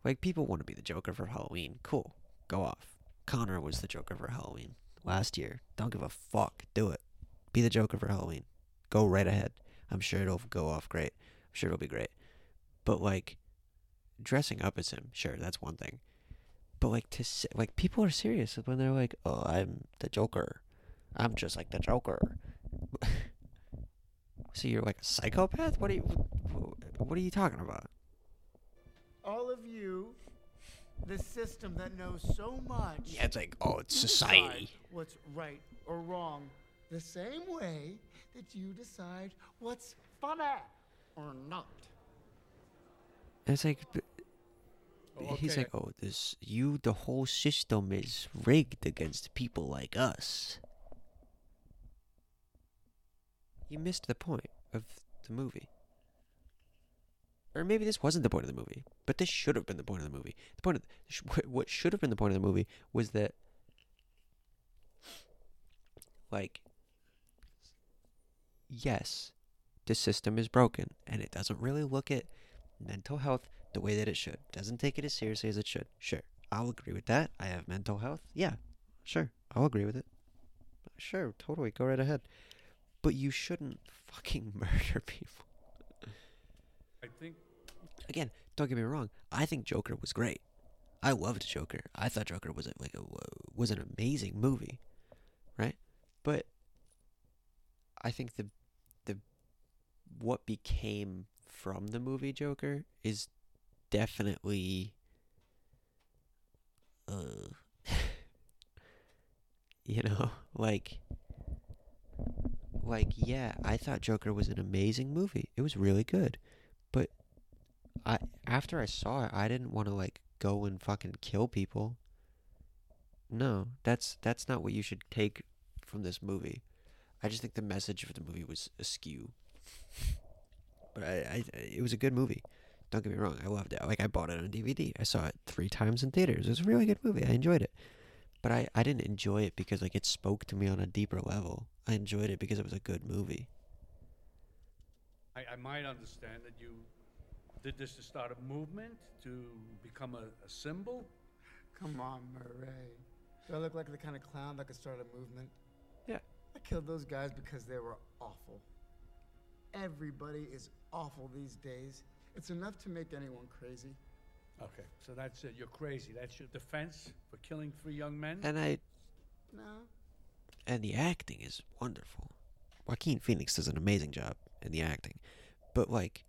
Speaker 1: Like people want to be the Joker for Halloween. Cool. Go off. Connor was the Joker for Halloween last year. Don't give a fuck. Do it. Be the Joker for Halloween. Go right ahead. I'm sure it'll go off great. I'm sure it'll be great. But like dressing up as him, sure, that's one thing. But like to like people are serious when they're like, "Oh, I'm the Joker. I'm just like the Joker." so you're like a psychopath? What are you what are you talking about?
Speaker 10: All of you, the system that knows so much.
Speaker 1: Yeah, it's like, oh, it's society.
Speaker 10: What's right or wrong, the same way that you decide what's funny or not.
Speaker 1: And it's like
Speaker 8: Oh,
Speaker 1: he's like, "Oh, this you the whole system is rigged against people like us." You missed the point of the movie. Or maybe this wasn't the point of the movie, but this should have been the point of the movie. The point of what- what should have been the point of the movie was that like yes, the system is broken and it doesn't really look at mental health the way that it should. Doesn't take it as seriously as it should. Sure. I'll agree with that. I have mental health. Yeah. Sure. I'll agree with it. Sure, totally. Go right ahead. But you shouldn't fucking murder people.
Speaker 8: I think
Speaker 1: Again, don't get me wrong. I think Joker was great. I loved Joker. I thought Joker was a, like a was an amazing movie, right? But I think the the what became from the movie Joker is definitely uh you know, like like yeah, I thought Joker was an amazing movie. It was really good. But I after I saw it, I didn't want to like go and fucking kill people. No, that's that's not what you should take from this movie. I just think the message of the movie was askew. But I, I it was a good movie. Don't get me wrong, I loved it. Like I bought it on DVD. I saw it three times in theaters. It was a really good movie. I enjoyed it. But I, I didn't enjoy it because like it spoke to me on a deeper level. I enjoyed it because it was a good movie.
Speaker 8: I, I might understand that you did this to start a movement, to become a, a symbol.
Speaker 10: Come on, Murray. Do I look like the kind of clown that could start a movement?
Speaker 1: Yeah.
Speaker 10: I killed those guys because they were awful. Everybody is awful these days. It's enough to make anyone crazy.
Speaker 8: Okay, so that's it. You're crazy. That's your defense for killing three young men.
Speaker 1: And I
Speaker 10: No.
Speaker 1: and the acting is wonderful. Joaquin Phoenix does an amazing job in the acting. But like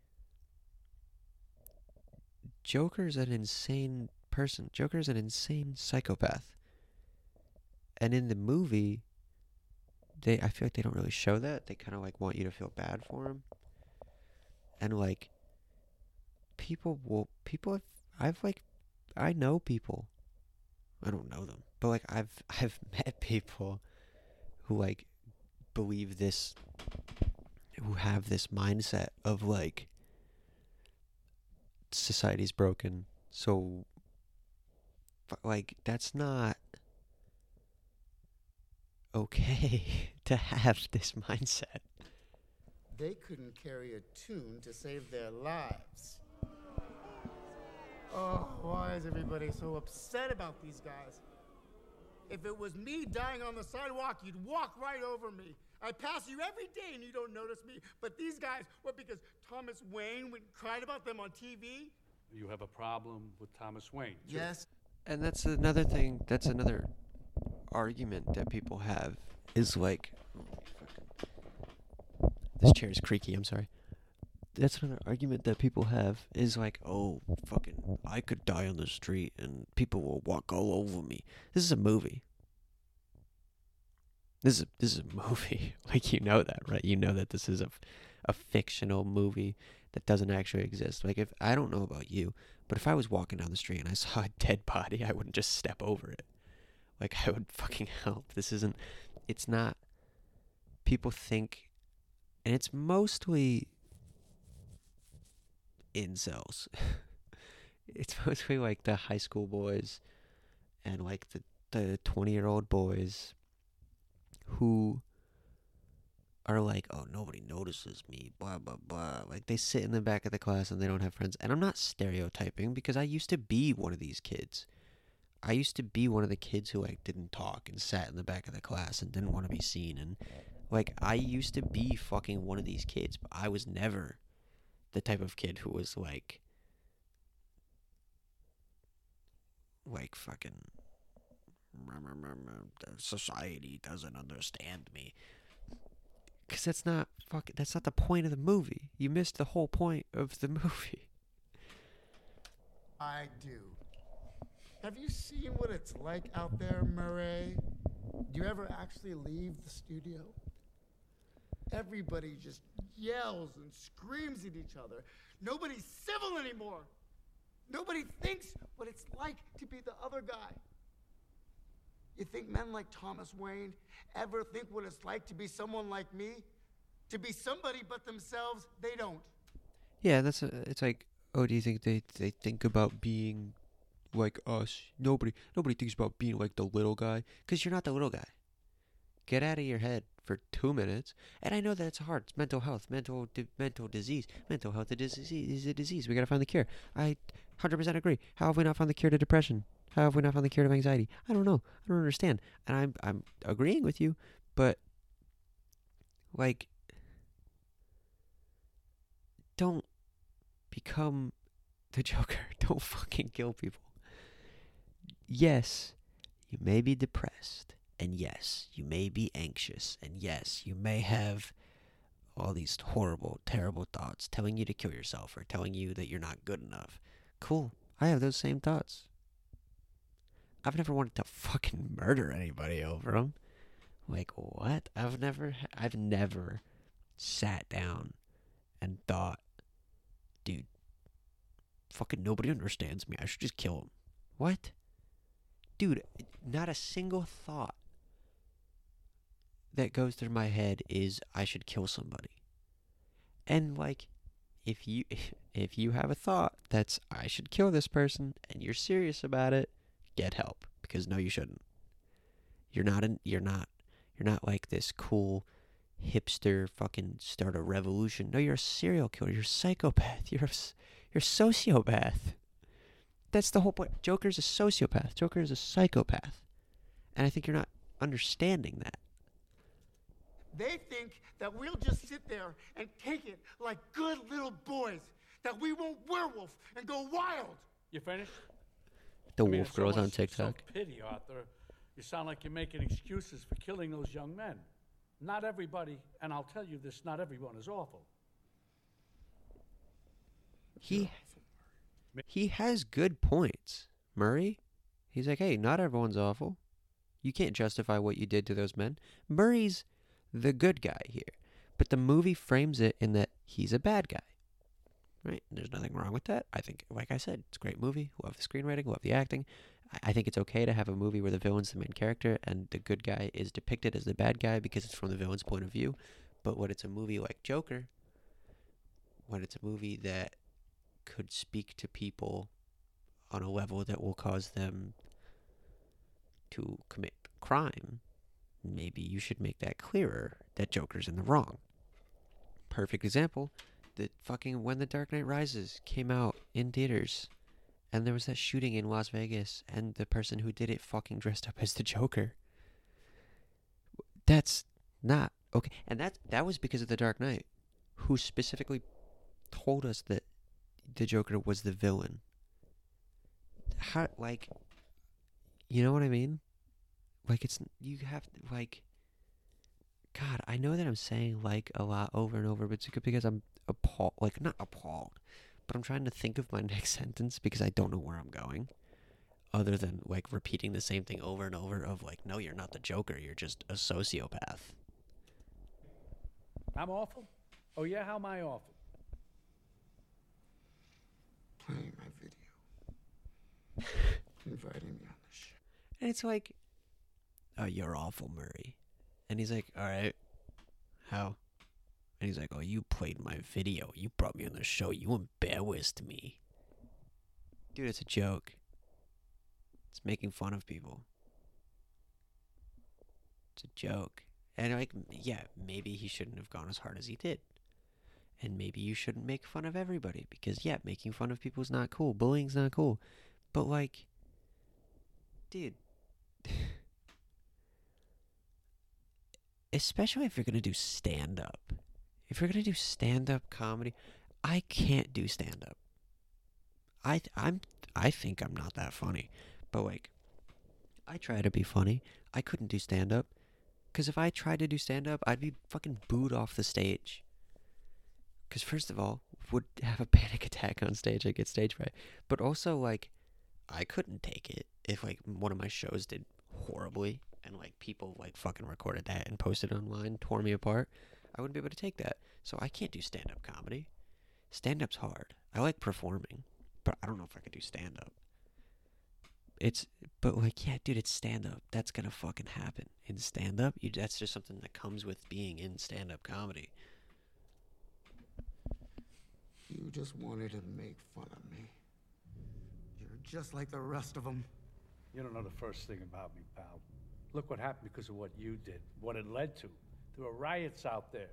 Speaker 1: Joker's an insane person. Joker's an insane psychopath. And in the movie they I feel like they don't really show that. They kind of like want you to feel bad for him. And like people will people have I've like I know people. I don't know them, but like I've I've met people who like believe this who have this mindset of like society's broken so like that's not okay to have this mindset
Speaker 10: They couldn't carry a tune to save their lives. Oh, why is everybody so upset about these guys? If it was me dying on the sidewalk, you'd walk right over me. I pass you every day and you don't notice me. But these guys, what, because Thomas Wayne went and cried about them on TV?
Speaker 8: You have a problem with Thomas Wayne. too.
Speaker 10: Yes.
Speaker 1: and that's another thing that's another argument that people have is like oh, this chair is creaky i'm sorry that's another argument that people have is like oh fucking i could die on the street and people will walk all over me. This is a movie. This is a, this is a movie. Like you know that right? You know that this is a, a fictional movie that doesn't actually exist. Like if i don't know about you but if I was walking down the street and I saw a dead body, I wouldn't just step over it. Like I would fucking help. This isn't it's not people think and it's mostly incels. it's mostly like the high school boys and like the the 20 year old boys who are like, oh, nobody notices me, blah, blah, blah. Like, they sit in the back of the class and they don't have friends. And I'm not stereotyping because I used to be one of these kids. I used to be one of the kids who, like, didn't talk and sat in the back of the class and didn't want to be seen. And, like, I used to be fucking one of these kids, but I was never the type of kid who was, like, like, fucking, society doesn't understand me. Because that's not fuck. That's not the point of the movie. You missed the whole point of the movie.
Speaker 10: I do. Have you seen what it's like out there, Murray? Do you ever actually leave the studio? Everybody just yells and screams at each other. Nobody's civil anymore. Nobody thinks what it's like to be the other guy. You think men like Thomas Wayne ever think what it's like to be someone like me? To be somebody but themselves? They don't.
Speaker 1: Yeah, that's a, it's like, oh, do you think they they think about being like us? Nobody nobody thinks about being like the little guy because you're not the little guy. Get out of your head for two minutes. And I know that it's hard. It's mental health, mental di- mental disease. Mental health is a disease. Is a disease. We gotta find the cure. I hundred percent agree. How have we not found the cure to depression? How have we not found the cure to anxiety? I don't know. I don't understand. And I'm I'm agreeing with you, but like don't become the Joker. Don't fucking kill people. Yes, you may be depressed. And yes, you may be anxious. And yes, you may have all these horrible, terrible thoughts telling you to kill yourself or telling you that you're not good enough. Cool. I have those same thoughts. I've never wanted to fucking murder anybody over them. Like what? I've never I've never sat down and thought, dude, fucking nobody understands me. I should just kill him. What? Dude, not a single thought that goes through my head is I should kill somebody. And like if you if you have a thought that's I should kill this person and you're serious about it, get help because no you shouldn't. You're not an, you're not you're not like this cool hipster fucking start a revolution. No, you're a serial killer. You're a psychopath. You're a, you're a sociopath. That's the whole point. Joker's a sociopath. Joker is a psychopath. And I think you're not understanding that.
Speaker 10: They think that we'll just sit there and take it like good little boys, that we won't werewolf and go wild.
Speaker 8: You finished?
Speaker 1: The
Speaker 8: I mean,
Speaker 1: wolf
Speaker 8: it's
Speaker 1: girls on
Speaker 8: almost
Speaker 1: TikTok.
Speaker 8: So pity, Arthur. You sound like you're making excuses for killing those young men. Not everybody, and I'll tell you this, not everyone is awful.
Speaker 1: He he has good points, Murray. He's like, hey, not everyone's awful. You can't justify what you did to those men. Murray's the good guy here, but the movie frames it in that he's a bad guy. Right? There's nothing wrong with that. I think, like I said, it's a great movie. Love the screenwriting, love the acting. I, think it's okay to have a movie where the villain's the main character and the good guy is depicted as the bad guy because it's from the villain's point of view. But when it's a movie like Joker, when it's a movie that could speak to people on a level that will cause them to commit crime, maybe you should make that clearer that Joker's in the wrong. Perfect example that fucking When the Dark Knight Rises came out in theaters and there was that shooting in Las Vegas and the person who did it fucking dressed up as the Joker. That's not okay. And that that was because of the Dark Knight, who specifically told us that the Joker was the villain. How like you know what I mean? Like it's you have like God, I know that I'm saying like a lot over and over, but it's because I'm appalled like not appalled, but I'm trying to think of my next sentence because I don't know where I'm going. Other than like repeating the same thing over and over of like, no, you're not the Joker, you're just a sociopath.
Speaker 8: I'm awful? Oh, yeah? How am I awful?
Speaker 10: Playing my video. Inviting me on the show.
Speaker 1: And it's like, oh, you're awful, Murray. And he's like, all right, how? And he's like, oh, you played my video. You brought me on the show. You embarrassed me. Dude, it's a joke. It's making fun of people. It's a joke. And like, yeah, maybe he shouldn't have gone as hard as he did. And maybe you shouldn't make fun of everybody because yeah, making fun of people is not cool. Bullying's not cool. But like, dude, especially if you're gonna do stand up. If you're gonna do stand up comedy, I can't do stand up. I I'm I think I'm not that funny, but like, I try to be funny. I couldn't do stand up, cause if I tried to do stand up, I'd be fucking booed off the stage. Cause first of all, would have a panic attack on stage. I get stage fright, but also like, I couldn't take it if like one of my shows did horribly and like people like fucking recorded that and posted it online, tore me apart. I wouldn't be able to take that. So I can't do stand up comedy. Stand up's hard. I like performing, but I don't know if I could do stand up. It's but like yeah, dude, it's stand up. That's gonna fucking happen in stand up. You that's just something that comes with being in stand up comedy.
Speaker 10: You just wanted to make fun of me. You're just like the rest of them.
Speaker 8: You don't know the first thing about me, pal. Look what happened because of what you did, what it led to. There were riots out there.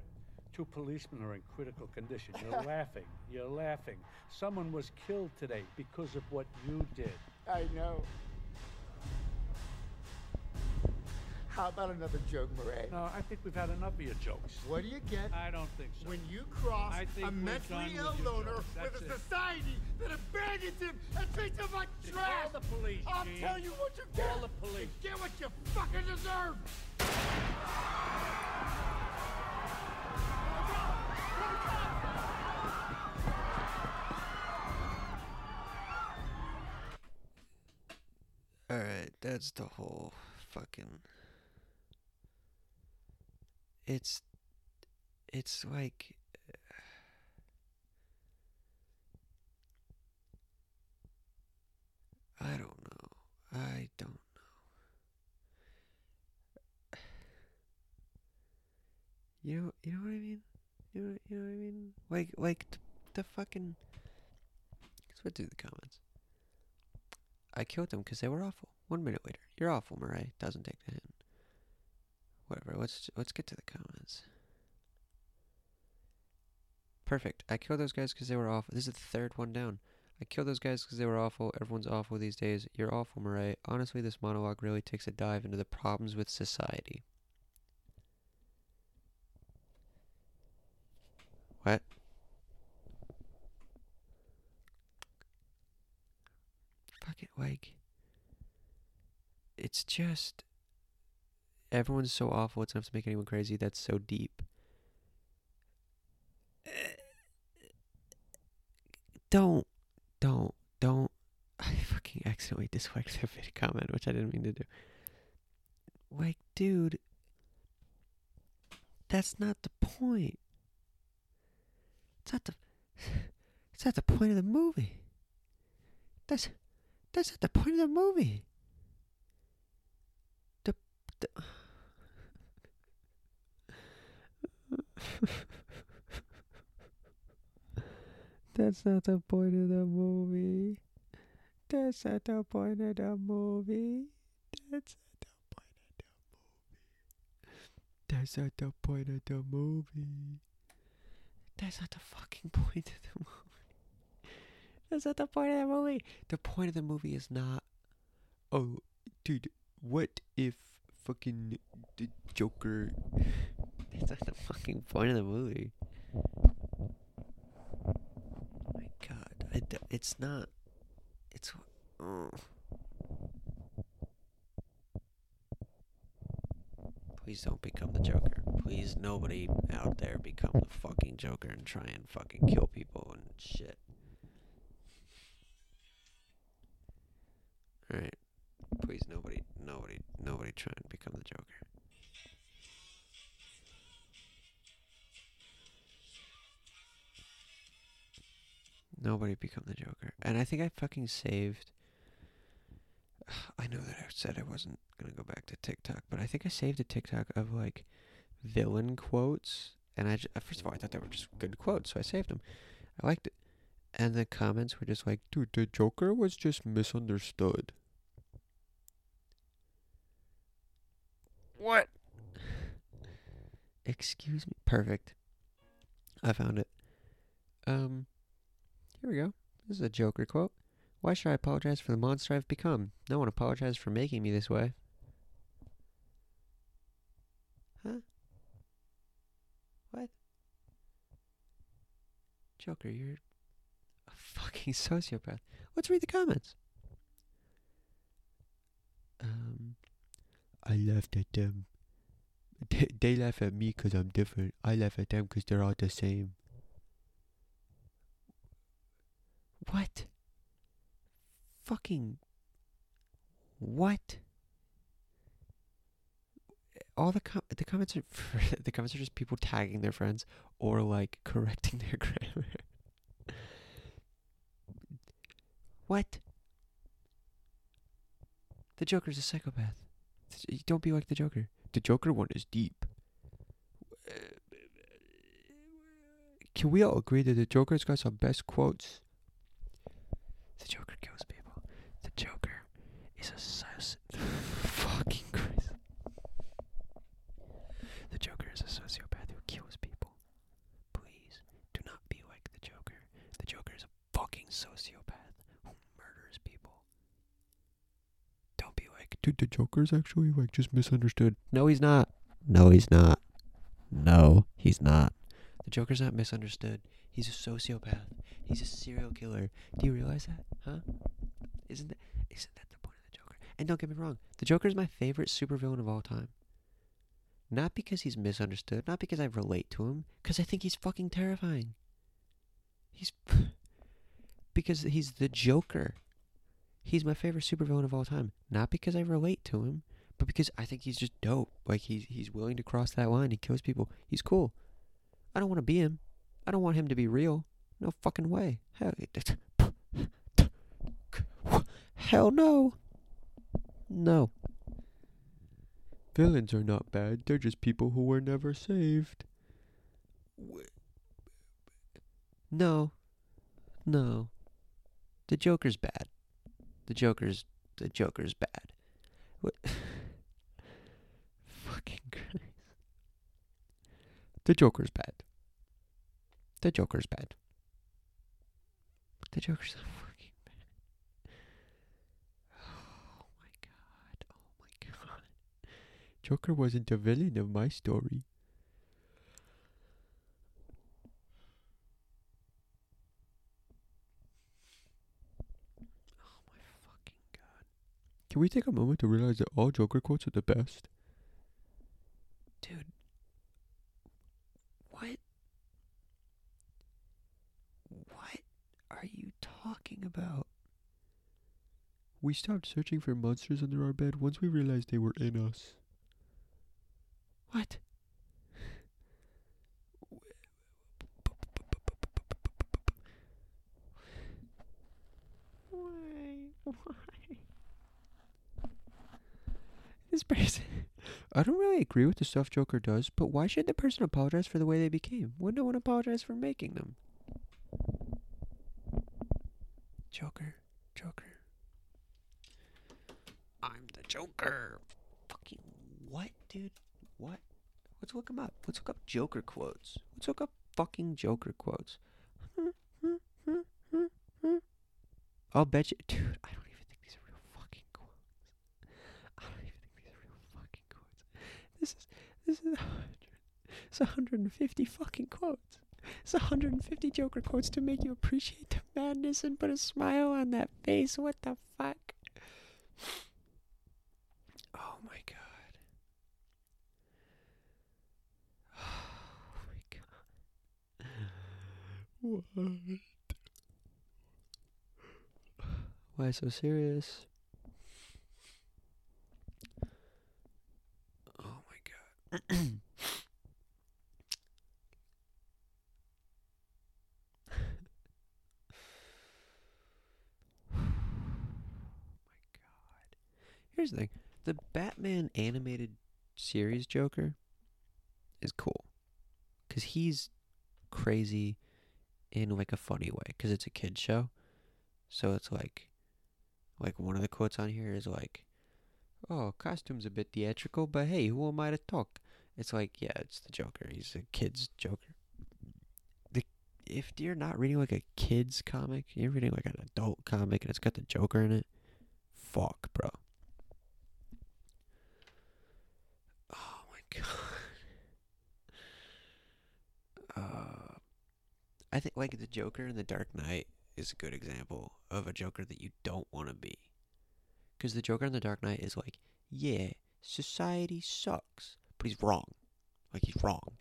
Speaker 8: Two policemen are in critical condition. You're laughing. You're laughing. Someone was killed today because of what you did.
Speaker 10: I know. How about another joke, Murray?
Speaker 8: No, I think we've had enough of your jokes.
Speaker 10: What do you get
Speaker 8: I don't think so.
Speaker 10: when you cross
Speaker 8: I think
Speaker 10: a
Speaker 8: we're
Speaker 10: mentally ill loner
Speaker 8: jokes.
Speaker 10: with
Speaker 8: That's
Speaker 10: a
Speaker 8: it.
Speaker 10: society that abandons him and treats him like
Speaker 8: Then
Speaker 10: trash?
Speaker 8: call the police,
Speaker 10: I'll
Speaker 8: Gene.
Speaker 10: tell you what you get.
Speaker 8: Call the police.
Speaker 10: You get what you fucking deserve.
Speaker 1: Alright, that's the whole fucking. It's. It's like. I don't know. I don't know. You know, you know what I mean? You know, you know what I mean? Like, like t- the fucking. Let's go through the comments. I killed them because they were awful. One minute later, you're awful, Murray. Doesn't take the hint. Whatever. Let's let's get to the comments. Perfect. I killed those guys because they were awful. This is the third one down. I killed those guys because they were awful. Everyone's awful these days. You're awful, Murray. Honestly, this monologue really takes a dive into the problems with society. What? Fuck it, like. It's just. Everyone's so awful, it's enough to make anyone crazy. That's so deep. Don't. Don't. Don't. I fucking accidentally disliked the comment, which I didn't mean to do. Like, dude. That's not the point. It's not the. It's not the point of the movie. That's. That's not the point of the movie. The. the That's not the point of the movie. That's not the point of the movie. That's not the point of the movie. That's not the point of the movie. That's not the fucking point of the movie. That's not the point of the movie. The point of the movie is not. Oh, dude, what if fucking the Joker? That's not the fucking point of the movie. Oh my god, it's not. It's. Oh. Please don't become the Joker. Please, nobody out there become the fucking Joker and try and fucking kill people and shit. Alright. Please, nobody, nobody, nobody try and become the Joker. Nobody become the Joker. And I think I fucking saved. I know that I said I wasn't gonna go back to TikTok, but I think I saved a TikTok of like villain quotes. And I ju- first of all I thought they were just good quotes, so I saved them. I liked it. And the comments were just like, "Dude, the Joker was just misunderstood." What? Excuse me. Perfect. I found it. Um, here we go. This is a Joker quote. Why should I apologize for the monster I've become? No one apologized for making me this way. Huh? What? Joker, you're a fucking sociopath. Let's read the comments. Um, I laughed at them. They, they laugh at me 'cause I'm different. I laugh at them 'cause they're all the same. What? Fucking. What? All the com- the comments are the comments are just people tagging their friends or like correcting their grammar. what? The Joker's a psychopath. Don't be like the Joker. The Joker one is deep. Uh, can we all agree that the Joker's got some best quotes? The Joker kills people. The Joker is a fucking Christ. The Joker is a sociopath who kills people. Please do not be like the Joker. The Joker is a fucking sociopath who murders people. Don't be like, dude, the Joker's actually like just misunderstood. No, he's not. No, he's not. No, he's not. The Joker's not misunderstood. He's a sociopath. He's a serial killer. Do you realize that? Huh? Isn't that isn't that the point of the Joker? And don't get me wrong, the Joker is my favorite supervillain of all time. Not because he's misunderstood, not because I relate to him, because I think he's fucking terrifying. He's because he's the Joker. He's my favorite supervillain of all time. Not because I relate to him, but because I think he's just dope. Like he's he's willing to cross that line. He kills people. He's cool. I don't want to be him. I don't want him to be real. No fucking way. Hell, hell no. No. Villains are not bad. They're just people who were never saved. No. No. The Joker's bad. The Joker's the Joker's bad. What? Fucking Christ. The Joker's bad. The Joker's bad. The Joker's not fucking bad. Oh my god. Oh my god. Joker wasn't the villain of my story. Oh my fucking god. Can we take a moment to realize that all Joker quotes are the best? Dude. What? What are you talking about? We stopped searching for monsters under our bed once we realized they were in us. What? Why? Why? This person. I don't really agree with the stuff Joker does, but why should the person apologize for the way they became? Would no one apologize for making them? Joker. Joker. I'm the Joker. Fucking what, dude? What? Let's look him up. Let's look up Joker quotes. Let's look up fucking Joker quotes. I'll bet you, dude. I don't even think these are real fucking quotes. I don't even think these are real fucking quotes. This is this is a hundred. It's 150 fucking quotes. It's 150 Joker quotes to make you appreciate the madness and put a smile on that face. What the fuck? Oh my god. Oh my god. What? Why so serious? Oh, oh my god. Here's the thing the Batman animated series Joker is cool. Because he's crazy in like a funny way. Because it's a kid's show. So it's like, like one of the quotes on here is like, oh, costume's a bit theatrical, but hey, who am I to talk? It's like, yeah, it's the Joker. He's a kid's Joker. The if you're not reading like a kid's comic, you're reading like an adult comic and it's got the Joker in it. Fuck, bro. Oh my god. Uh, I think like the Joker in the Dark Knight is a good example of a Joker that you don't want to be. Because the Joker in the Dark Knight is like, yeah, society sucks, but he's wrong. Like he's wrong.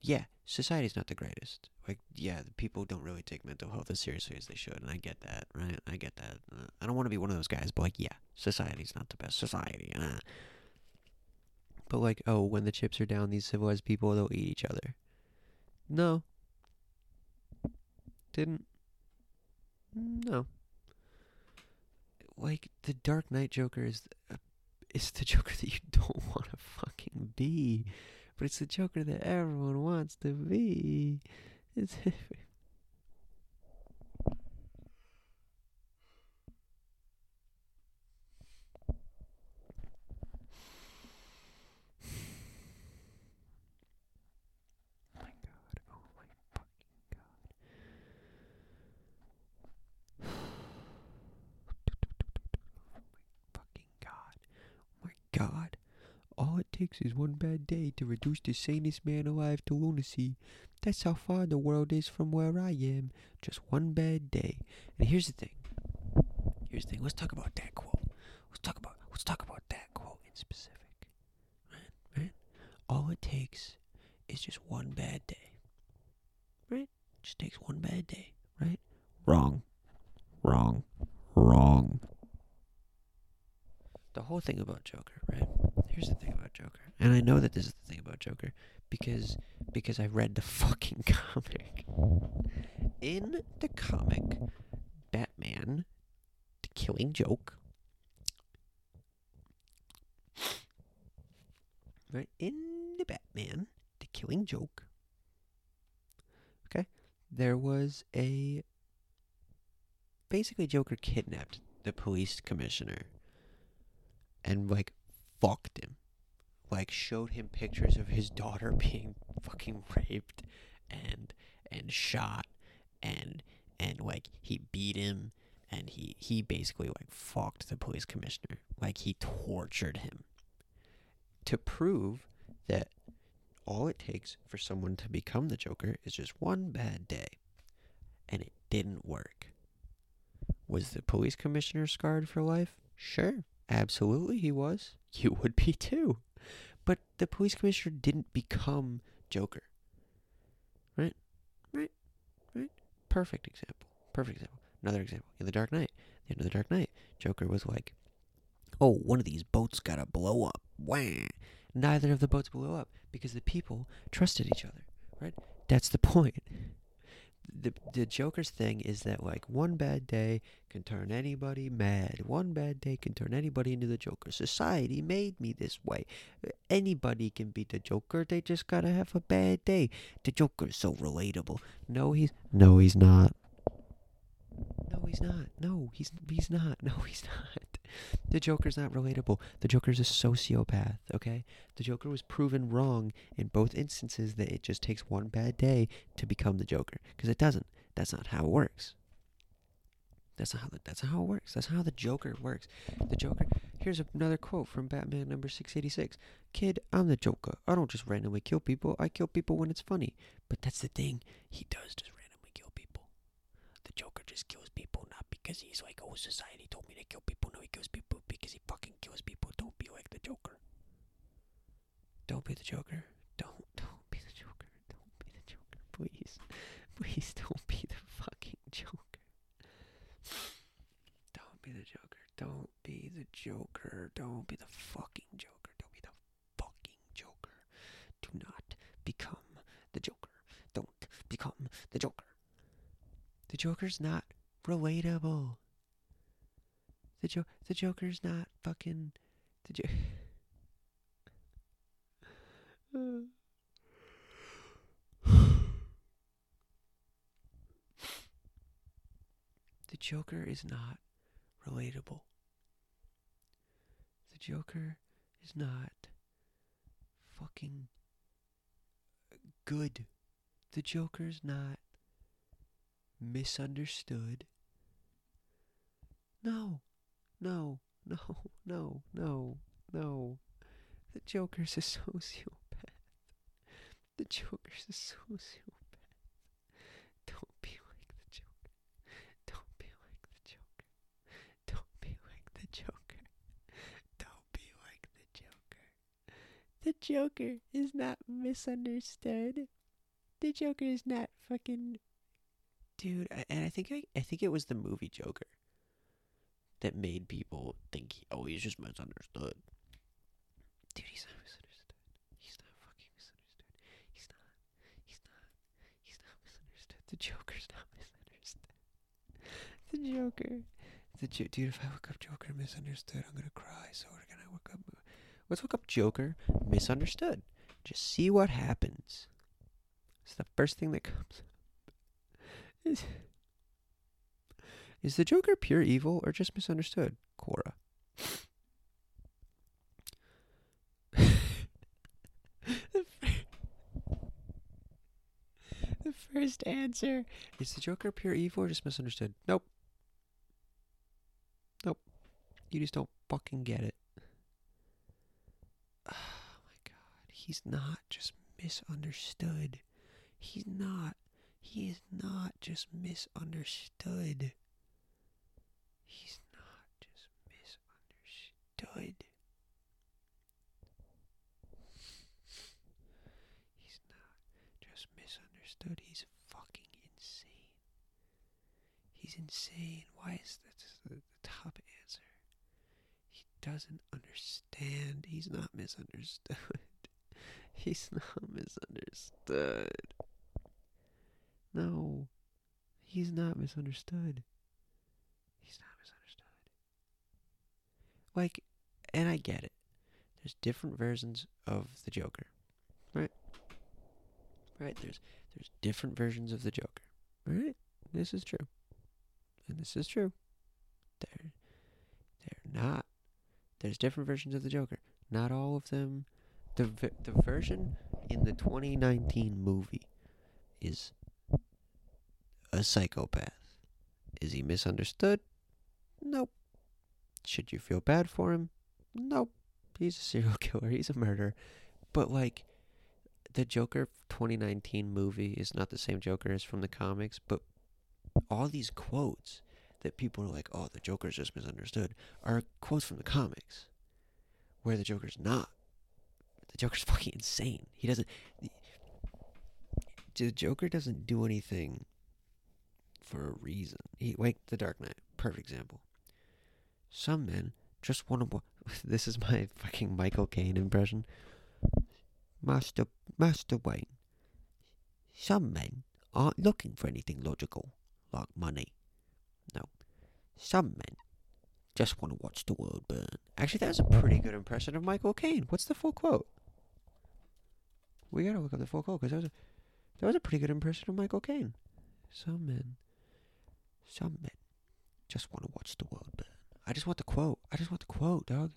Speaker 1: Yeah, society's not the greatest. Like, yeah, the people don't really take mental health as seriously as they should, and I get that, right? I get that. Uh, I don't want to be one of those guys, but like, yeah, society's not the best society. Uh. But like, oh, when the chips are down, these civilized people they'll eat each other. No. Didn't. No. Like the Dark Knight Joker is uh, is the Joker that you don't want to fucking be, but it's the Joker that everyone wants to be. It's my god, oh my fucking god. Oh my fucking god. Oh my god. All it takes is one bad day to reduce the sanest man alive to lunacy. That's how far the world is from where I am. Just one bad day. And here's the thing. Here's the thing. Let's talk about that quote. Let's talk about let's talk about that quote in specific. Right? Right? All it takes is just one bad day. Right? Just takes one bad day, right? Wrong. Wrong. Wrong. The whole thing about Joker, right? Here's the thing about Joker. And I know that this is the thing about Joker because because I read the fucking comic. In the comic, Batman, the killing joke, right? In the Batman, the killing joke, okay, there was a basically Joker kidnapped the police commissioner and like fucked him. Like showed him pictures of his daughter being fucking raped and and shot and and like he beat him and he he basically like fucked the police commissioner. Like he tortured him. To prove that all it takes for someone to become the Joker is just one bad day. And it didn't work. Was the police commissioner scarred for life? Sure. Absolutely, he was. You would be too. But the police commissioner didn't become Joker. Right? Right? Right? Perfect example. Perfect example. Another example. In The Dark Knight. The end of The Dark Knight, Joker was like, oh, one of these boats gotta blow up. Wah. Neither of the boats blew up because the people trusted each other. Right? That's the point the the Joker's thing is that like one bad day can turn anybody mad. One bad day can turn anybody into the Joker. Society made me this way. Anybody can be the Joker. They just gotta have a bad day. The Joker's so relatable. No, he's no, he's not. No, he's not. No, he's he's not. No, he's not. The Joker's not relatable. The Joker's a sociopath, okay? The Joker was proven wrong in both instances that it just takes one bad day to become the Joker. Because it doesn't. That's not how it works. That's not how the, that's not how it works. That's how the Joker works. The Joker. Here's another quote from Batman number six eighty six. Kid, I'm the Joker. I don't just randomly kill people. I kill people when it's funny. But that's the thing. He does just randomly kill people. The Joker just kills people not because he's like, oh, society told me to kill people. He kills people because he fucking kills people. Don't be like the Joker. Don't be the Joker. Don't don't be the Joker. Don't be the Joker. Please. Please don't be the fucking Joker. Don't be the Joker. Don't be the Joker. Don't be the fucking Joker. Don't be the fucking Joker. Do not become the Joker. Don't become the Joker. The Joker's not relatable. The jo- the Joker's not fucking the jo- The Joker is not relatable. The Joker is not fucking good. The Joker's not misunderstood. No, no, no, no, no, no. The Joker's a sociopath. The Joker's a sociopath. Don't be like the Joker. Don't be like the Joker. Don't be like the Joker. Don't be like the Joker. The Joker is not misunderstood. The Joker is not fucking dude. And I think I, I think it was the movie Joker that made people think, he, oh, he's just misunderstood. Dude, he's not misunderstood. He's not fucking misunderstood. He's not. He's not. He's not misunderstood. The Joker's not misunderstood. The Joker. The jo- dude, if I look up Joker misunderstood, I'm gonna cry. So we're gonna look up. Let's look up Joker misunderstood. Just see what happens. It's the first thing that comes up. Is, the Joker pure evil or just misunderstood? Quora. the, fir- the first answer is the Joker pure evil or just misunderstood? Nope. Nope. You just don't fucking get it. Oh my god. He's not just misunderstood. He's not. He is not just misunderstood. He's not just misunderstood. He's not just misunderstood. He's fucking insane. He's insane. Why is that the, the top answer? He doesn't understand. He's not misunderstood. He's not misunderstood. No. He's not misunderstood. He's not misunderstood. Like, and I get it. There's different versions of the Joker, right? Right. There's there's different versions of the Joker, right? This is true, and this is true. They're they're not. There's different versions of the Joker. Not all of them. The the version in the 2019 movie is a psychopath. Is he misunderstood? Nope. Should you feel bad for him? Nope. He's a serial killer. He's a murderer. But like the Joker 2019 movie is not the same Joker as from the comics, but all these quotes that people are like, "Oh, the Joker's just misunderstood," are quotes from the comics, where the Joker's not. The Joker's fucking insane. He doesn't. The Joker doesn't do anything for a reason. He like the Dark Knight, perfect example. Some men just want to. This is my fucking Michael Caine impression. Master Master Wayne. Some men aren't looking for anything logical, like money. No, some men just want to watch the world burn. Actually, that was a pretty good impression of Michael Caine. What's the full quote? We gotta look up the full quote because that was a that was a pretty good impression of Michael Caine. Some men, some men just want to watch the world burn. I just want the quote. I just want the quote, dog.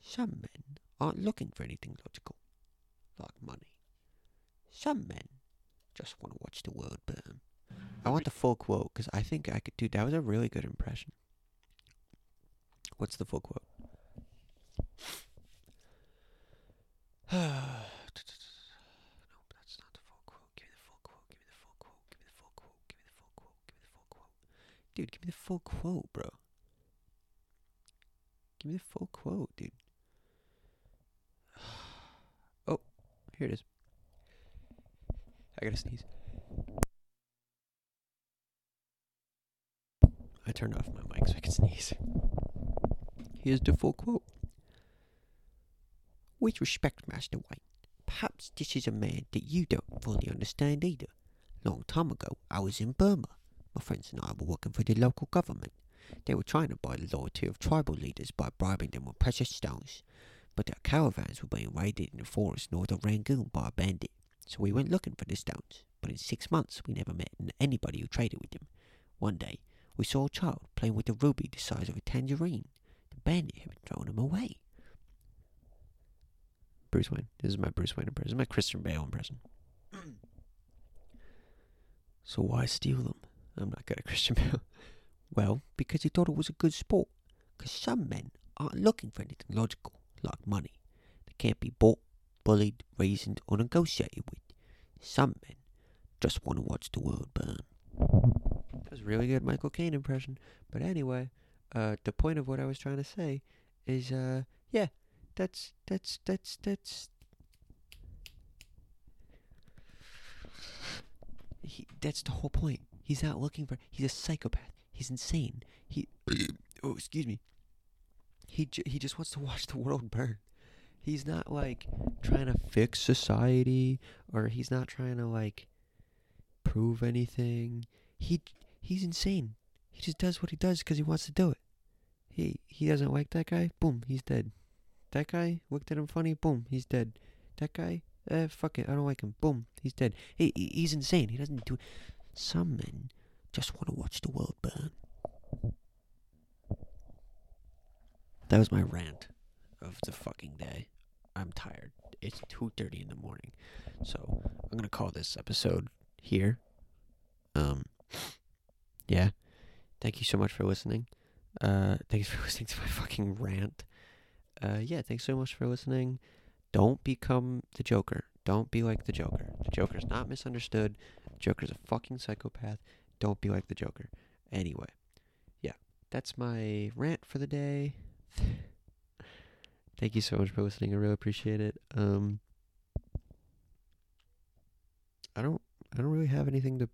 Speaker 1: Some men aren't looking for anything logical, like money. Some men just want to watch the world burn. I want the full quote because I think I could do. That was a really good impression. What's the full quote? no, that's not the full quote. Give me the full quote. Give me the full quote. Give me the full quote. Give me the full quote. Give me the full quote. Dude, give me the full quote, bro. Give me the full quote, dude. Oh, here it is. I gotta sneeze. I turned off my mic so I could sneeze. Here's the full quote. With respect, Master White, perhaps this is a man that you don't fully understand either. Long time ago, I was in Burma. My friends and I were working for the local government. They were trying to buy the loyalty of tribal leaders by bribing them with precious stones. But their caravans were being raided in the forest north of Rangoon by a bandit. So we went looking for the stones. But in six months, we never met anybody who traded with them. One day, we saw a child playing with a ruby the size of a tangerine. The bandit had thrown him away. Bruce Wayne. This is my Bruce Wayne impression. This is my Christian Bale impression. so why steal them? I'm not good at Christian Bale. Well, because he thought it was a good sport. Because some men aren't looking for anything logical, like money. They can't be bought, bullied, reasoned, or negotiated with. Some men just want to watch the world burn. That was a really good Michael Caine impression. But anyway, uh, the point of what I was trying to say is, uh, yeah, that's that's that's that's. He, that's the whole point. He's not looking for. He's a psychopath. He's insane. He. oh, excuse me. He j- he just wants to watch the world burn. He's not like trying to fix society, or he's not trying to like prove anything. He he's insane. He just does what he does because he wants to do it. He he doesn't like that guy. Boom, he's dead. That guy looked at him funny. Boom, he's dead. That guy, eh, fuck it, I don't like him. Boom, he's dead. He, he he's insane. He doesn't do. Some men just want to watch the world burn. That was my rant of the fucking day. I'm tired. It's two thirty in the morning, so I'm gonna call this episode here. Um, yeah. Thank you so much for listening. Uh, thanks for listening to my fucking rant. Uh, yeah, thanks so much for listening. Don't become the Joker. Don't be like the Joker. The Joker's not misunderstood. The Joker's a fucking psychopath. Don't be like the Joker. Anyway, yeah, that's my rant for the day. Thank you so much for listening. I really appreciate it. Um, I don't, I don't really have anything to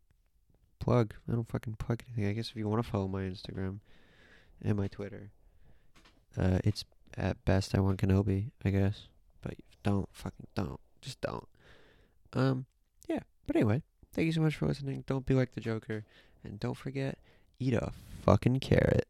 Speaker 1: plug. I don't fucking plug anything. I guess if you want to follow my Instagram and my Twitter, uh, it's at best I want Kenobi. I guess, but don't fucking don't. Just don't. Um, yeah. But anyway, thank you so much for listening. Don't be like the Joker, and don't forget, eat a fucking carrot.